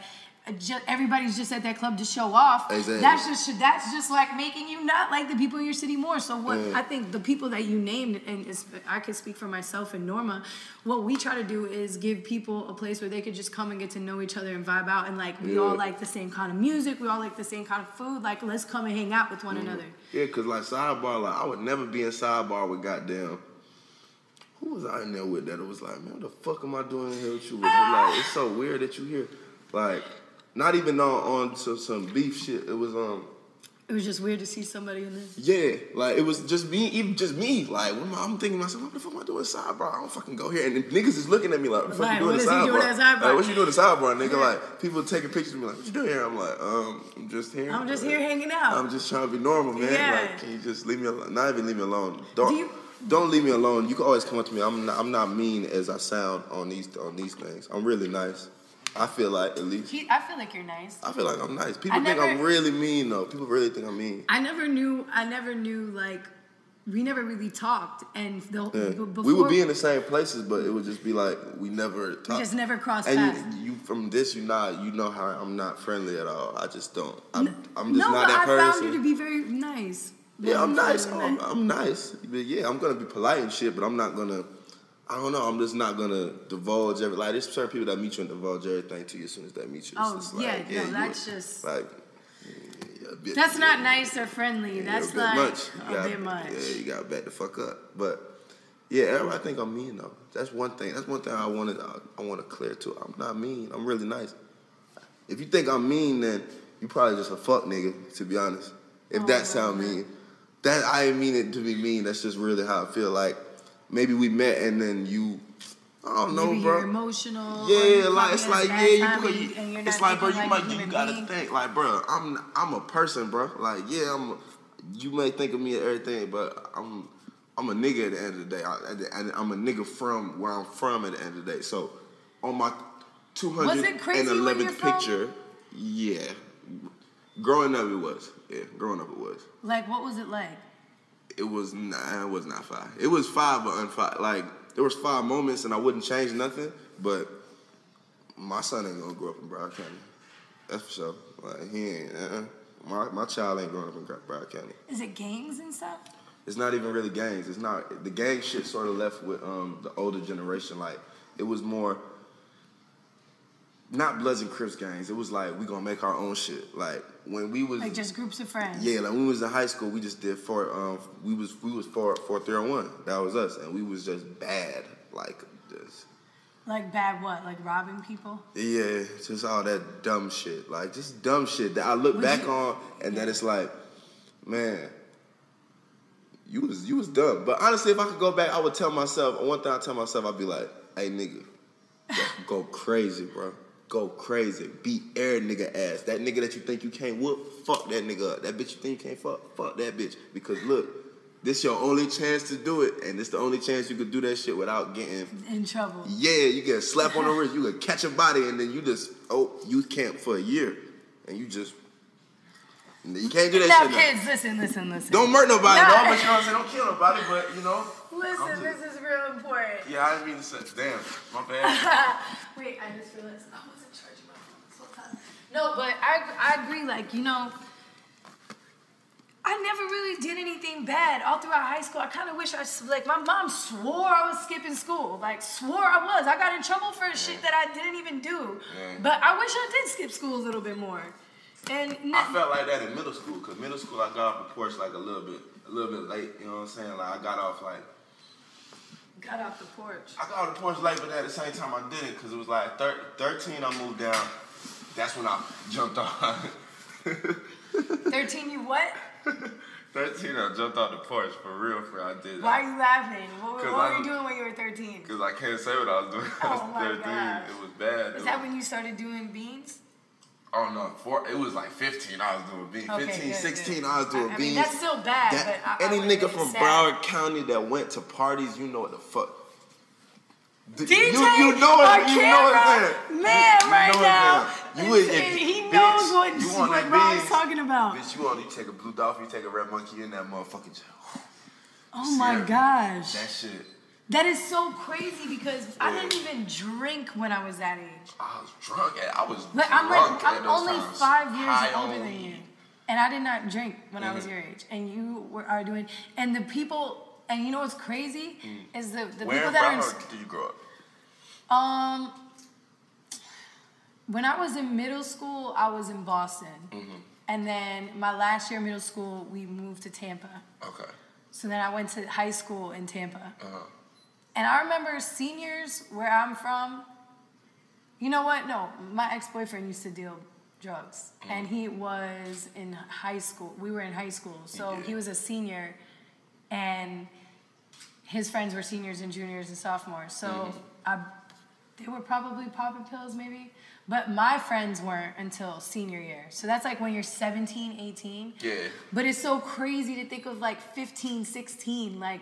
Uh, ju- everybody's just at that club to show off. Exactly. That's just that's just like making you not like the people in your city more. So what. I think the people that you named, and I can speak for myself and Norma, what we try to do is give people a place where they could just come and get to know each other and vibe out. And like we Yeah. all like the same kind of music, we all like the same kind of food. Like let's come and hang out with one another. Yeah, cause like sidebar, like I would never be in sidebar with goddamn. Who was I in there with that? It was like, man, what the fuck am I doing here with you? Like, it's so weird that you here. Like, not even on on some, some beef shit. It was um, It was just weird to see somebody in this. yeah, like it was just me, even just me. Like, what am I, I'm thinking to myself, what the fuck am I doing with sidebar? I don't fucking go here. And the niggas is looking at me like, what the fuck Like, you doing what in is he sidebar? doing at sidebar? Like, what you doing in sidebar, nigga? Like, people taking pictures of me like, what you doing here? I'm like, um, I'm just here. I'm just here hanging out. I'm just trying to be normal, man. Yeah. Like, can you just leave me alone? Not even leave me alone. Don't Do you- don't leave me alone. You can always come up to me. I'm not, I'm not mean as I sound on these on these things. I'm really nice. I feel like at least. He, I feel like you're nice. I feel like I'm nice. People I think I'm really mean though. People really think I'm mean. I never knew. I never knew like. We never really talked, and the Yeah. before we would be in the same places, but it would just be like we never we just never crossed and paths. you, you from this, you not, you know how I'm not friendly at all. I just don't. I'm, I'm just no, not that I person. found you to be very nice. Yeah, I'm nice. I'm, nice. I'm nice. But yeah, I'm gonna be polite and shit, but I'm not gonna. I don't know. I'm just not gonna divulge every. Like there's certain people that meet you and divulge everything to you as soon as they meet you. It's Oh, just like, yeah, no, that's just- like. bit. That's not nice or friendly. Yeah, That's a bit like much. You a bit much. Yeah, you gotta back the fuck up. But yeah, everybody think I'm mean though. That's one thing. That's one thing I wanted. I, I want to clear too. I'm not mean. I'm really nice. If you think I'm mean, then you probably just a fuck nigga. To be honest, if Oh, that sound mean, that I didn't mean it to be mean. That's just really how I feel. Like maybe we met and then you. I don't know, Maybe bro. you're emotional. Yeah, like it's like yeah, you time put, and- and you're it's like bro, you thinking might you gotta being. think like bro, I'm I'm a person, bro. Like yeah, I'm. You may think of me and everything, but I'm I'm a nigga at the end of the day. I, and I'm a nigga from where I'm from at the end of the day. So on my Was it crazy 211th from? picture, yeah. Growing up, it was. Yeah, growing up, it was. Like, what was it like? It was nah, it was not five. It was five, but unfive. Like there was five moments, and I wouldn't change nothing. But my son ain't gonna grow up in Broward County. That's for sure. Like he ain't. Uh-uh. My my child ain't growing up in Broward County. Is it gangs and stuff? It's not even really gangs. It's not the gang shit. Sort of left with um the older generation. Like it was more. Not Bloods and Crips gangs. It was like we gonna make our own shit. Like when we was Like just groups of friends? yeah, like when we was in high school, we just did four. Um, we was we was four four three on one. That was us, and we was just bad, like just Like bad what? Like robbing people? yeah, just all that dumb shit, like just dumb shit that I look Would back you- on, and that it's like, man, you was you was dumb. But honestly, if I could go back, I would tell myself one thing. I tell myself, I'd be like, hey nigga, go crazy, bro. Go crazy. Beat every nigga ass. That nigga that you think you can't whoop, fuck that nigga up. That bitch you think you can't fuck, fuck that bitch. Because look, this your only chance to do it, and it's the only chance you could do that shit without getting In trouble. yeah, you get a slap on the wrist, you can catch a body, and then you just oh youth camp for a year, and you just you can't do that Now, shit. now. kids, listen, listen, listen. Don't murder nobody, no, but you know what I'm saying. Don't kill nobody, but you know. Listen, I'm this is real important. Yeah, I didn't mean to say. Damn, my bad. [LAUGHS] Wait, I just realized I wasn't charging my phone this whole time. No, but I I agree. Like you know, I never really did anything bad all throughout high school. I kind of wish I like my mom swore I was skipping school. Like swore I was. I got in trouble for shit that I didn't even do. But I wish I did skip school a little bit more. And I felt like that in middle school, cause middle school I got off the porch like a little bit, a little bit late. You know what I'm saying? Like I got off like got off the porch. I got off the porch late, but at the same time I didn't, cause it was like thir- 13. I moved down. That's when I jumped off. [LAUGHS] Thirteen, you what? 13, I jumped off the porch for real. For I did. Why are you laughing? What, what were I- you doing when you were thirteen? Cause I can't say what I was doing. I oh was Oh my 13. gosh. It was bad. Is that was- when you started doing beans? Oh no, four, it was like 15. I was doing beans. Okay, 15, good, 16. good. I was doing I- I beans. mean, that's still bad, That- but I- I any nigga from sad. Broward County that went to parties, you know what the fuck. D- DJ you, you know it. You know it. man, You right know it, now. You would- if- he bitch, knows what, you want what Ron's beans, talking about. Bitch, you want you take a blue dolphin, you take a red monkey in that motherfucking. Jail. [SIGHS] Oh my gosh. That shit. That is so crazy because I didn't even drink when I was that age. I was drunk. At, I was But I'm drunk like, I'm only times. five years High older than you. And I did not drink when I was Mhm. your age. And you were, are doing, and the people, and you know what's crazy? Is the, the Mm. Where people that are in Broward did you grow up? Um, when I was in middle school, I was in Boston, Mm-hmm. and then my last year of middle school, we moved to Tampa. Okay. So then I went to high school in Tampa, Uh-huh. and I remember seniors where I'm from. You know what? No, my ex-boyfriend used to deal drugs, Mm-hmm. and he was in high school. We were in high school, so Yeah. he was a senior, and his friends were seniors and juniors and sophomores. So Mm-hmm. I, they were probably popping pills, maybe. But my friends weren't until senior year. So that's like when you're 17, 18. Yeah. But it's so crazy to think of like 15, 16. Like,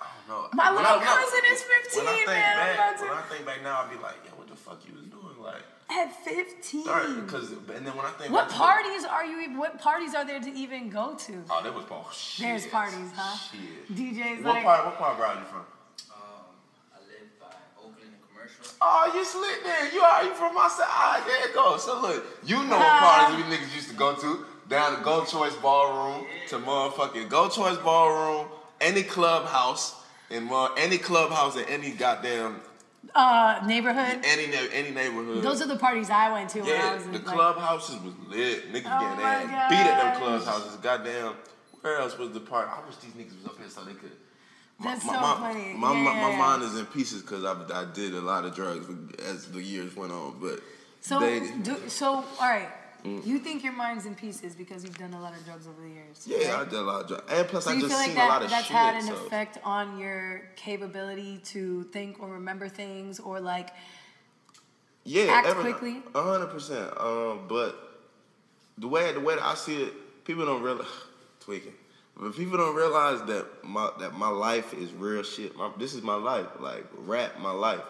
I don't know. My When little I- cousin is 15, when I think man, I'm Back, to- When I think back now, I'd be like, yeah, what the fuck you was doing? Like, at 15. because and then when I think What parties are you? even- What parties are there to even go to? Oh, there was oh shit. There's parties, huh? Shit. DJs What like. part? What part of Broward you from? Oh, you slick there. You are you from my side? Ah, there it goes. So look, you know what [LAUGHS] parties we niggas used to go to. Down to Go Choice Ballroom to motherfucking Go Choice Ballroom, any clubhouse in mo- any clubhouse in any goddamn Uh, neighborhood. Any any neighborhood. Those are the parties I went to when I yeah, was in the like, clubhouses was lit. Niggas Oh getting ass beat at them clubhouses. Goddamn. Where else was the part? I wish these niggas was up here so they could. My, That's my, so my, funny. My, my, Yeah. my mind is in pieces because I, I did a lot of drugs as the years went on, but So, they, do, so all right. You think your mind's in pieces because you've done a lot of drugs over the years. yeah, I right? did a lot of drugs, and plus So I just like seen a lot that of that's shit. That's had an so. effect on your capability to think or remember things or like Yeah, act every- quickly? A hundred percent. Um, but the way the way that I see it, people don't realize [SIGHS] tweaking. But people don't realize that my that my life is real shit. My, this is my life. Like rap, my life.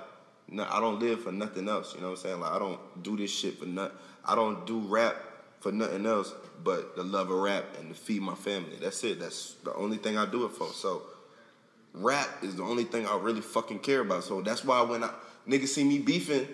No, I don't live for nothing else. You know what I'm saying? Like I don't do this shit for nothing. I don't do rap for nothing else but the love of rap and to feed my family. That's it. That's the only thing I do it for. So rap is the only thing I really fucking care about. So that's why when I niggas see me beefing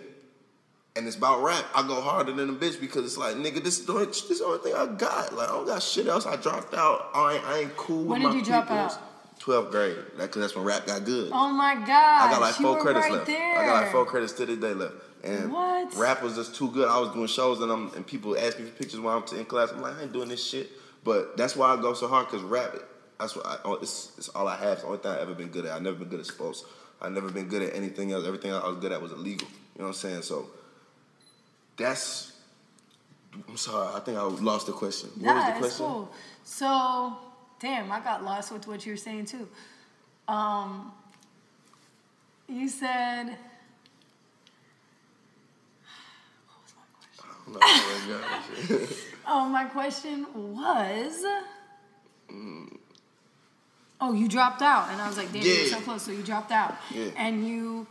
and it's about rap, I go harder than a bitch because it's like, nigga, this is the only, this is the only thing I got. Like I don't got shit else. I dropped out. I ain't, I ain't cool When with did my you drop peoples. out? 12th grade. Like, cause that's when rap got good. Oh my god! I got like four credits right left. There. I got like four credits to this day left. And What? rap was just too good. I was doing shows and I'm and people ask me for pictures while I'm in class. I'm like, I ain't doing this shit. But that's why I go so hard because rap, that's what I, oh, it's, it's all I have. It's the only thing I've ever been good at. I've never been good at sports. I've never been good at anything else. Everything I was good at was illegal. You know what I'm saying? So that's. I'm sorry. I think I lost the question. What was the question? cool. So, damn, I got lost with what you were saying too. Um, you said. [SIGHS] What was my question? No, I ain't got it. [LAUGHS] Oh, my question was. Oh, you dropped out, and I was like, "Damn, you're so close." So you dropped out, Yeah. and you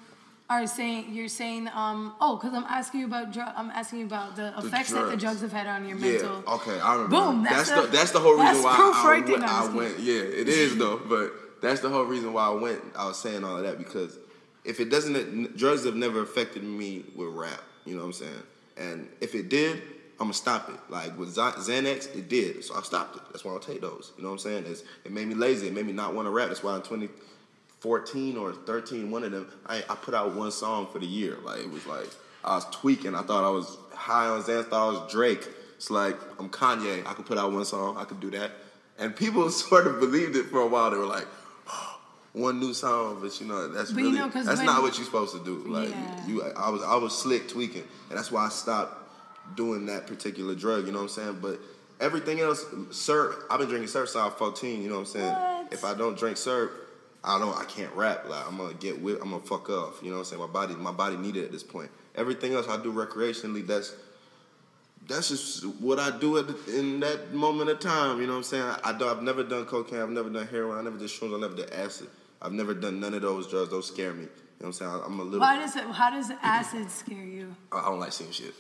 are saying you're saying, um, oh, because I'm asking you about dr- I'm asking you about the effects that the drugs. have had on your Yeah. mental. Okay, I remember. Boom, That's, that's the the- that's the whole reason why I, right went. I'm I went. Yeah, it is though. But that's the whole reason why I went. I was saying all of that because if it doesn't, drugs have never affected me with rap. You know what I'm saying? And if it did, I'm gonna stop it. Like with Xa- Xanax, it did, so I stopped it. That's why I don't take those. You know what I'm saying? It's, it made me lazy. It made me not want to rap. That's why in 2014 or 13, one of them, I, I put out one song for the year. Like it was like I was tweaking. I thought I was high on Xanax. Thought I was Drake. It's like I'm Kanye. I could put out one song. I could do that. And people [LAUGHS] sort of believed it for a while. They were like, [GASPS] one new song, but you know that's But you really that's not what you're supposed to do. Like Yeah. you, I was I was slick tweaking, and that's why I stopped doing that particular drug. You know what I'm saying? But everything else, syrup. I've been drinking syrup since I was 14. You know what I'm saying? What? If I don't drink syrup, I don't. I can't rap. Like I'm gonna get whipped. I'm gonna fuck off. You know what I'm saying? My body, my body needed at this point. Everything else I do recreationally. That's that's just what I do at in that moment of time. You know what I'm saying? I, do, I've never done cocaine. I've never done heroin. I never did shrooms. I never did acid. I've never done none of those drugs. Those scare me. You know what I'm saying? I'm a little. Why does it? How does acid scare you? I I don't like seeing shit.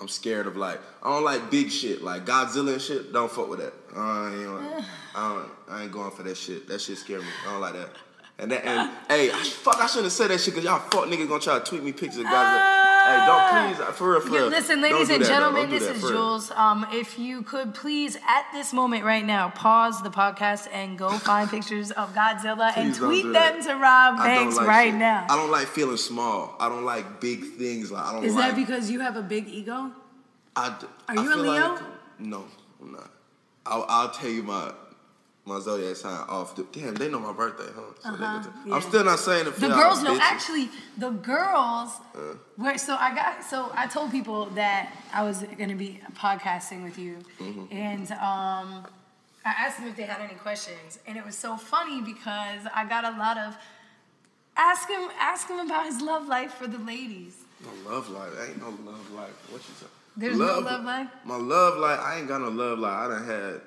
I'm scared of like I don't like big shit like Godzilla and shit. Don't fuck with that. Uh, I ain't, [SIGHS] I, don't, I ain't going for that shit. That shit scare me. I don't like that. And that and hey, I, fuck, I shouldn't have said that shit because y'all fuck niggas gonna try to tweet me pictures of Godzilla. Ah. Hey, don't please, for real, for real. listen, ladies do and that, gentlemen, Don't this that, is. Julz. Um, if you could please, at this moment right now, pause the podcast and go find pictures of Godzilla and Please don't tweet do them that. to Rob Banks like right shit. now. I don't like feeling small. I don't like big things. Like I don't Is like. that because you have a big ego? I, d- Are I you a Leo? Like, no, I'm not. I'll, I'll tell you my my zodiac sign off. The, damn, they know my birthday, huh? So Uh-huh, get to- yeah. I'm still not saying it for The girls know. Actually, the girls. Uh. Where, so I got. So I told people that I was gonna be podcasting with you, Mm-hmm. and um, I asked them if they had any questions, and it was so funny because I got a lot of. Ask him. Ask him about his love life for the ladies. No love life. Ain't no love life. What you talking? There's no love life? My love life. I ain't got no love life. I done had.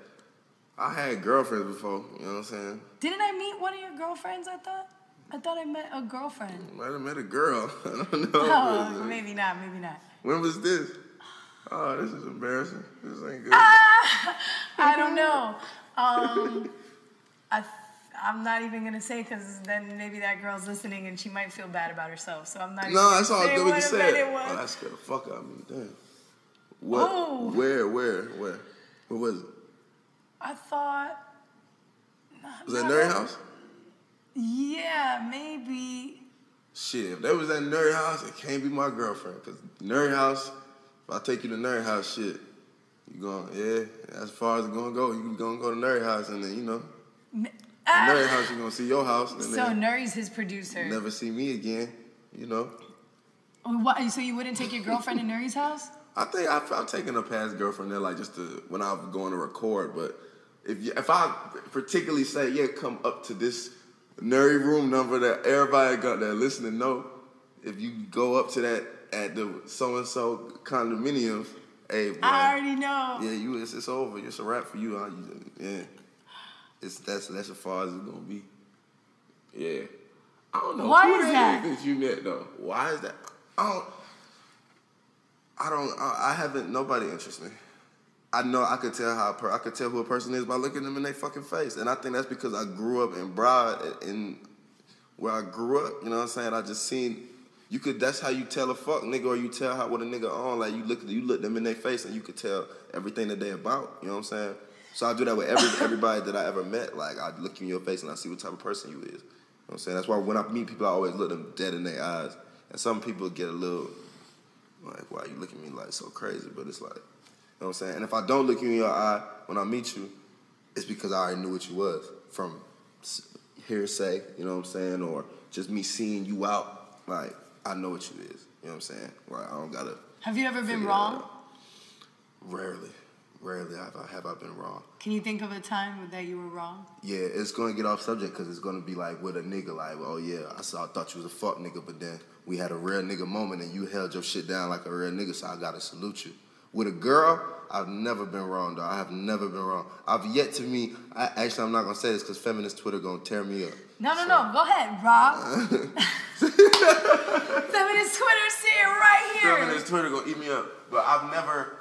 I had girlfriends before. You know what I'm saying? Didn't I meet one of your girlfriends? I thought. I thought I met a girlfriend. Might have met a girl. [LAUGHS] I don't know. [LAUGHS] Oh, maybe not. Maybe not. When was this? Oh, this is embarrassing. This ain't good. Ah! [LAUGHS] I don't know. Um, I, I'm not even gonna say because then maybe that girl's listening and she might feel bad about herself. So I'm not. even No, gonna that's all good. We what can event say it. it was. Oh, that scared the fuck out of me. Damn. What? Oh. Where? Where? Where? Where was it? I thought. Was that Nerd House? Yeah, maybe. shit, if that was that Nerd House, it can't be my girlfriend. Cause Nerd House, if I take you to Nerd House, shit, you going, yeah, as far as it's gonna go, you gonna go to Nerd House and then, you know, Ah! Nerd House, you're gonna see your house and So Nuri's his producer. never see me again, you know. Oh, What, so you wouldn't take your girlfriend to Nuri's house? I think I've, I've taken a past girlfriend there, like just to when I'm going to record. But if you, if I particularly say, yeah, come up to this nerdy room number that everybody got that listening know, if you go up to that at the so and so condominium, hey, boy, I already know. yeah, you it's, it's over. It's a wrap for you. Huh? Yeah, it's that's that's as far as it's gonna be. Yeah, I don't know. Why Who is that that? is that you met though? Why is that? I don't. I don't. I, I haven't. Nobody interests me. I know I could tell how per, I could tell who a person is by looking them in their fucking face, and I think that's because I grew up in Broad, in where I grew up. You know what I'm saying? I just seen. You could. That's how you tell a fuck nigga, or you tell how what a nigga on. Like you look, you look them in their face, and you could tell everything that they about. You know what I'm saying? So I do that with every [COUGHS] everybody that I ever met. Like I look you in your face, and I see what type of person you is. You know what I'm saying? That's why when I meet people, I always look them dead in their eyes. And some people get a little like, why you looking at me like so crazy? But it's like, know what I'm saying? And if I don't look you in your eye when I meet you, it's because I already knew what you was from hearsay, you know what I'm saying? Or just me seeing you out, like, I know what you is. You know what I'm saying? Like, I don't gotta Have you ever been wrong? Rarely. Rarely have I, have I been wrong. Can you think of a time that you were wrong? Yeah, it's gonna get off subject because it's gonna be like with a nigga, like, oh yeah, I saw, I thought you was a fuck nigga, but then we had a real nigga moment and you held your shit down like a real nigga, so I gotta salute you. With a girl, I've never been wrong, though. I have never been wrong. I've yet to meet. I, actually, I'm not gonna say this because feminist Twitter gonna tear me up. No, no, no. Go ahead, Rob. [LAUGHS] Feminist Twitter, see it right here. Feminist Twitter gonna eat me up, but I've never.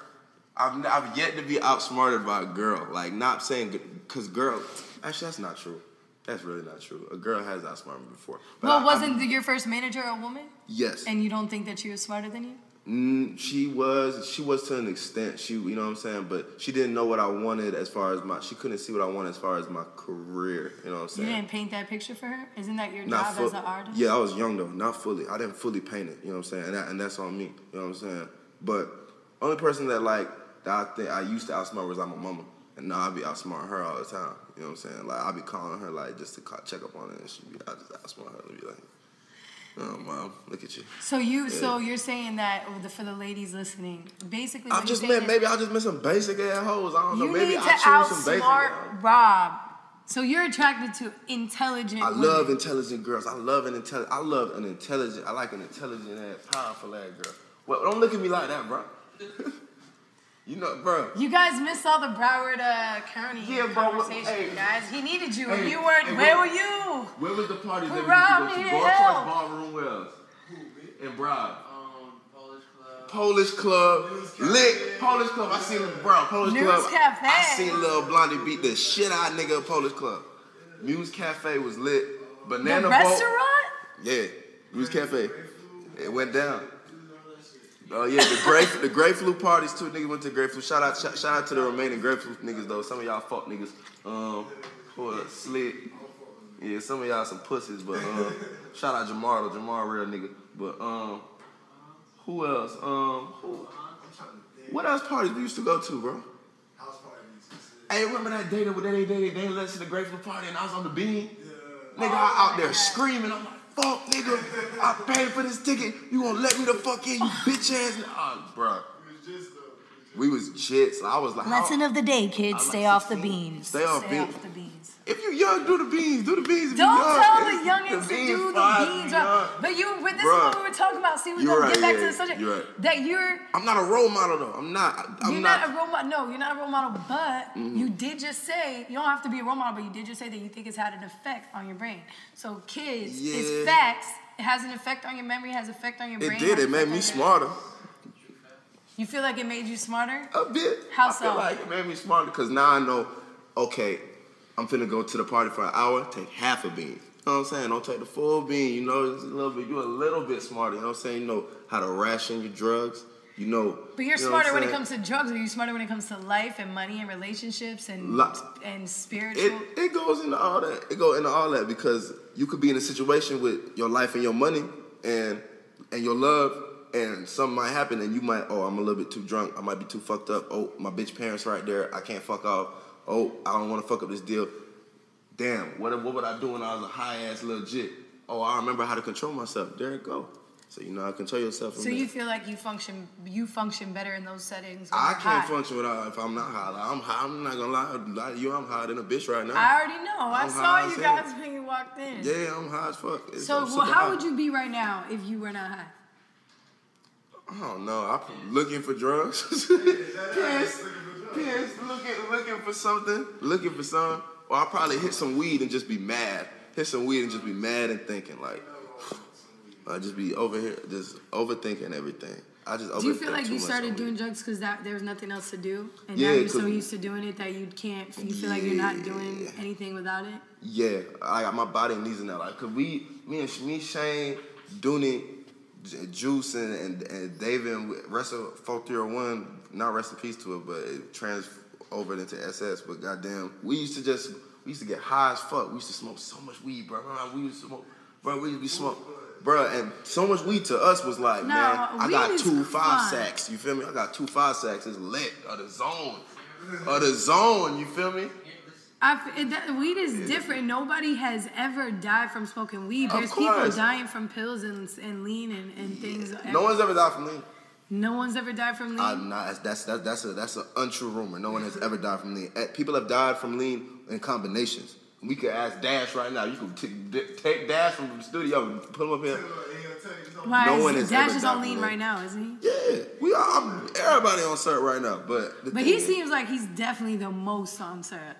I've, I've yet to be outsmarted by a girl. Like, not saying, because girl, actually, that's not true. That's really not true. A girl has outsmarted me before. Well, I- wasn't the- your first manager a woman? Yes. And you don't think that she was smarter than you? Mm, she was she was to an extent she you know what I'm saying but she didn't know what I wanted as far as my she couldn't see what I wanted as far as my career you know what I'm saying? You didn't paint that picture for her? Isn't that your not job full- as an artist? yeah I was young though not fully I didn't fully paint it you know what I'm saying and, that, and that's on me you know what I'm saying but only person that like that I think I used to outsmart was like my mama and now I be outsmarting her all the time you know what I'm saying like I be calling her like just to call, check up on her and she be I just outsmart her and be like oh mom look at you So you, so you're saying that oh, for the ladies listening, basically, I just met maybe I just met some basic ass hoes. I don't know. Maybe need I to choose some basic. outsmart Rob. So you're attracted to intelligent. I women. love intelligent girls. I love an intelligent. I love an intelligent. I like an intelligent ass, powerful ass girl. Well, don't look at me like that, bro. [LAUGHS] you know, bro. You guys missed all the Broward uh, County Yeah, bro, conversation, hey. guys. He needed you. Hey, you weren't. hey, where what- were you? Where was the party that we used to go to? Go towards Ballroom Wells in Broad. Um, Polish club. Polish Club, lit. Polish Club. I seen bro. Polish News Club. Cafe. I seen Lil Blondie beat the shit out of nigga at Polish Club. Muse Cafe was lit. The Banana Boat. Yeah, Muse Cafe. It went down. Oh yeah, the grape the grapefruit parties too. Niggas went to grapefruit. Shout out shout, shout out to the remaining grapefruit niggas though. Some of y'all fuck niggas. Um, who else? Slick. Yeah, some of y'all some pussies, but um, [LAUGHS] shout out Jamar though. Jamar real nigga. But um, who else? Um, who, what else parties we used to go to, bro? House parties. Hey, remember that day that they they they let us to the grapefruit party and I was on the bean? Nigga, I out there screaming. I'm like, fuck, nigga. I paid for this ticket. You gonna let me the fuck in, you bitch ass? n- Oh, bro. It was just We was jits. I was like, Lesson how- of the day, kids. Stay like off the beans. Stay off beans. off the beans. If you young, do the beans. Do the beans. Don't you young. tell the It's- youngins to do the beans. young. But you, but this Bruh. is what we were talking about. See, we You're gonna right, get back yeah, to the subject. you're right. That you're I'm not a role model though. I'm not. I'm you're not. not, a role model. No, you're not a role model. But Mm-hmm. you did just say you don't have to be a role model, but you did just say that you think it's had an effect on your brain. So kids, it's Yeah. facts. It has an effect on your memory. Has an effect on your brain. it did. It made me smarter. You feel like it made you smarter? A bit. How I feel so? like it made me smarter because now I know, okay, I'm finna go to the party for an hour, take half a bean. You know what I'm saying? Don't take the full bean. You know, it's a little bit, you're a little bit smarter. You know what I'm saying? You know how to ration your drugs. You know. But you're you know smarter when it comes to drugs. Are you smarter when it comes to life and money and relationships and Lo- and spiritual? It, it goes into all that. It goes into all that because you could be in a situation with your life and your money, and and your love, and something might happen, and you might, oh, I'm a little bit too drunk. I might be too fucked up. Oh, my bitch parents right there. I can't fuck off. Oh, I don't want to fuck up this deal. Damn, what what would I do when I was a high ass little jit? Oh, I remember how to control myself. There it go. So you know how to control yourself. from So there. you feel like you function you function better in those settings. When I you're can't high. function without if I'm not high. Like, I'm high. I'm not gonna lie, lie to you. I'm higher than a bitch right now. I already know. I I'm saw you guys hell. when you walked in. yeah, I'm high as fuck. It's- So well, how high. would you be right now if you were not high? I don't know. I'm looking for drugs. [LAUGHS] Pins, pins, looking, looking for something, looking for something. Or I'll probably hit some weed and just be mad. Hit some weed and just be mad and thinking like, [SIGHS] I just be over here, just overthinking everything. I just Do you feel like you started doing drugs because that there was nothing else to do, and Yeah, now you're so used to doing it that you can't. You feel like you're not doing anything without it. Yeah, I got my body needs that. Like, cause we, me and me, Shane, Dooney, Juice, and, and, and David, and rest of 4301, not rest in peace to it, but it trans over into SS. But goddamn, we used to just, we used to get high as fuck. We used to smoke so much weed, bro. Remember, we used to smoke, bro, we used to be smoke, bro, and so much weed to us was like, No, man, I got two five fun. sacks. You feel me? I got two five sacks. It's lit. Of the zone. Of the zone. You feel me? It, that, weed is different. Nobody has ever died from smoking weed. There's people dying from pills and, and lean and, and things. No one's ever died from lean. No one's ever died from lean. I'm not. That's that's that's a that's an untrue rumor. No one has ever died from lean. Eh, People have died from lean in combinations. We could ask Dash right now. You can t- d- take Dash from the studio and put him up here. Why no is one has Dash is on lean right now, isn't he? Yeah, we are. I'm, everybody on cert right now, but But he is, seems like he's definitely the most on syrup.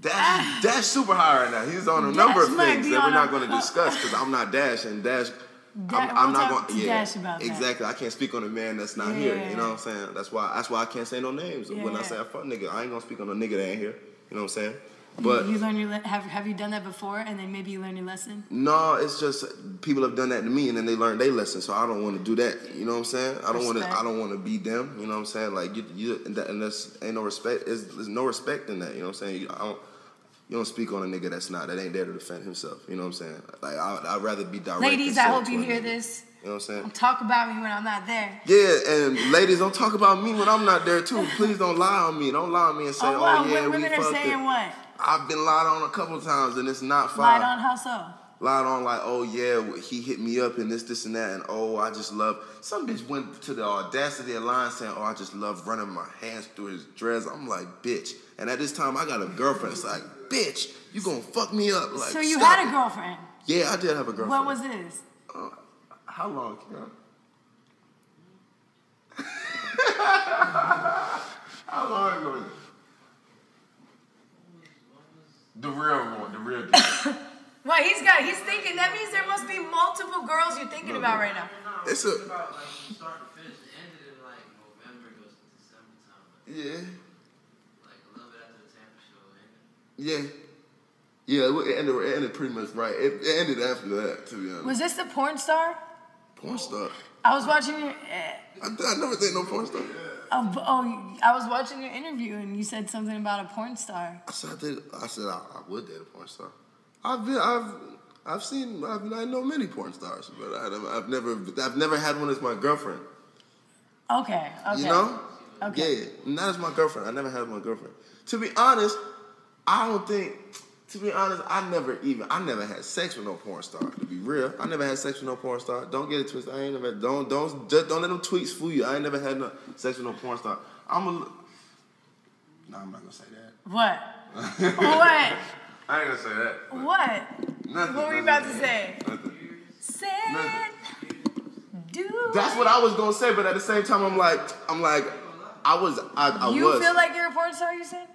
Dash, [SIGHS] Dash super high right now. He's on a Dash number of things that we're not going [LAUGHS] to discuss because I'm not Dash and Dash. I'm, I'm not going. to Yeah, Dash about that. exactly. I can't speak on a man that's not here. You know what I'm saying? That's why. That's why I can't say no names when I say I fuck nigga. I ain't gonna speak on a nigga that ain't here. You know what I'm saying? But you learn your le- have have you done that before, and then maybe you learn your lesson. No, it's just people have done that to me and then they learned their lesson. So I don't want to do that. You know what I'm saying? I don't want to. I don't want to be them. You know what I'm saying? Like you, you and, that, and that's ain't no respect. There's, there's no respect in that. You know what I'm saying? You, I don't. You don't speak on a nigga that's not that ain't there to defend himself. You know what I'm saying? Like I, I'd rather be direct. Ladies, I hope you hear nigga. this. You know what I'm saying? Talk about me when I'm not there. Yeah, and ladies, don't talk about me when I'm not there too. Please don't lie on me. Don't lie on me and say, oh, "Oh, yeah, women we are fucked saying it." what? I've been lied on a couple times and it's not fine. Lied on how so? lied on like, oh yeah, he hit me up and this, this, and that, and oh, I just love. Some bitch went to the audacity of lying saying, oh, I just love running my hands through his dress. I'm like, bitch. And at this time, I got a girlfriend. It's like, bitch, you gonna fuck me up? Like, so you stop had a it. girlfriend. Yeah, I did have a girlfriend. What was this? Uh, how long, Kira? [LAUGHS] How long ago? is it? The real one, the real dude. [COUGHS] Well, he's got. He's thinking. That means there must be multiple girls you're thinking about right now. No, It's it's a- about Yeah. Yeah, it ended, it ended pretty much right. It, it ended after that, to be honest. Was this the porn star? porn star. I was watching your. Uh, I, I never think no porn star. oh, oh, I was watching your interview and you said something about a porn star. I said I, did, I said I, I would date a porn star. I've been, I've, I've seen, I've, I know many porn stars, but I, I've never, I've never had one as my girlfriend. Okay. Okay. You know? Okay. Yeah, not as my girlfriend. I never had my girlfriend. To be honest, I don't think. To be honest, I never even. I never had sex with no porn star. To be real, I never had sex with no porn star. Don't get it twisted. I ain't never. Don't don't just don't let them tweets fool you. I ain't never had no sex with no porn star. I'm a. No, I'm not gonna say that. What? [LAUGHS] what? I ain't gonna say that. What? Nothing. What were you about to say? Nothing. Said, Nothing. do. That's what I was gonna say, but at the same time, I'm like, I'm like, I was, I, I You was. feel like you're a porn star? You said.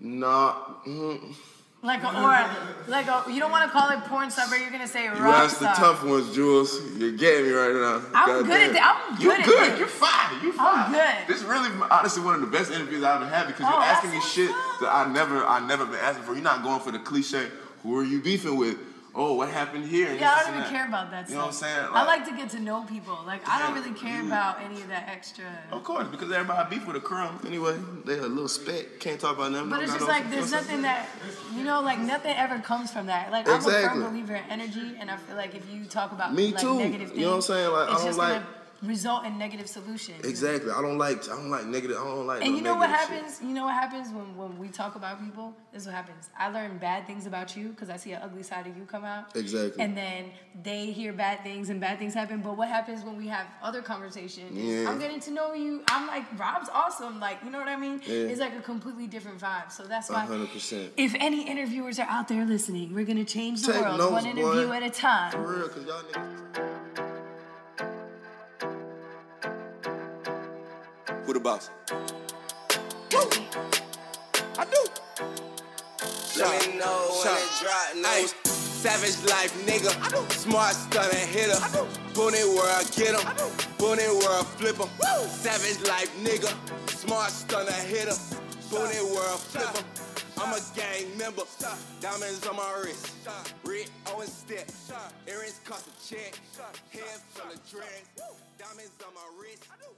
Nah. mm. Like a, or like a, you don't want to call it porn star, but you're gonna say rock You asked the tough ones, Julz. You're getting me right now. I'm good at that. I'm good. You good at. You're fine. You're fine. I'm good. This is really, honestly, one of the best interviews I've ever had because Oh, you're asking me shit what's that I never, I never been asking for. You're not going for the cliche. Who are you beefing with? Oh, what happened here? and Yeah, I don't even that. care about that You know what I'm stuff. saying? I like to get to know people. Like I don't really care about any of that extra. Of course, because everybody beef with a crumb. Anyway, they a little speck. Can't talk about them. But it's just no- like there's you know what nothing that you know, like nothing ever comes from that. Like I'm a firm believer in energy, and I feel like if you talk about Me like too. negative things, You know what I'm saying? Like, I it's don't just like- gonna result in negative solutions. Exactly. I don't like. I don't like negative. I don't like. And no you know what negative shit. happens? You know what happens when, when we talk about people? This is what happens. I learn bad things about you because I see an ugly side of you come out. Exactly. And then they hear bad things and bad things happen. But what happens when we have other conversations? Yeah. I'm getting to know you. I'm like, Rob's awesome. Like, you know what I mean? Yeah. It's like a completely different vibe. So that's why. 100%. If any interviewers are out there listening, we're gonna change the Take world notes, one interview boy. at a time. For real, cause y'all niggas. Who the boss? Woo! I do. Let me know when it drop news. Savage life, nigga. Smart stunner hitter. Booney I get him. Booney I flip him. Savage life, nigga. Smart stunner hitter. Booney I flip him. I'm a gang member. Diamonds on my wrist. Red Owen step. Earrings cost a check. Head full of dreads. Diamonds on my wrist. Red Owen step.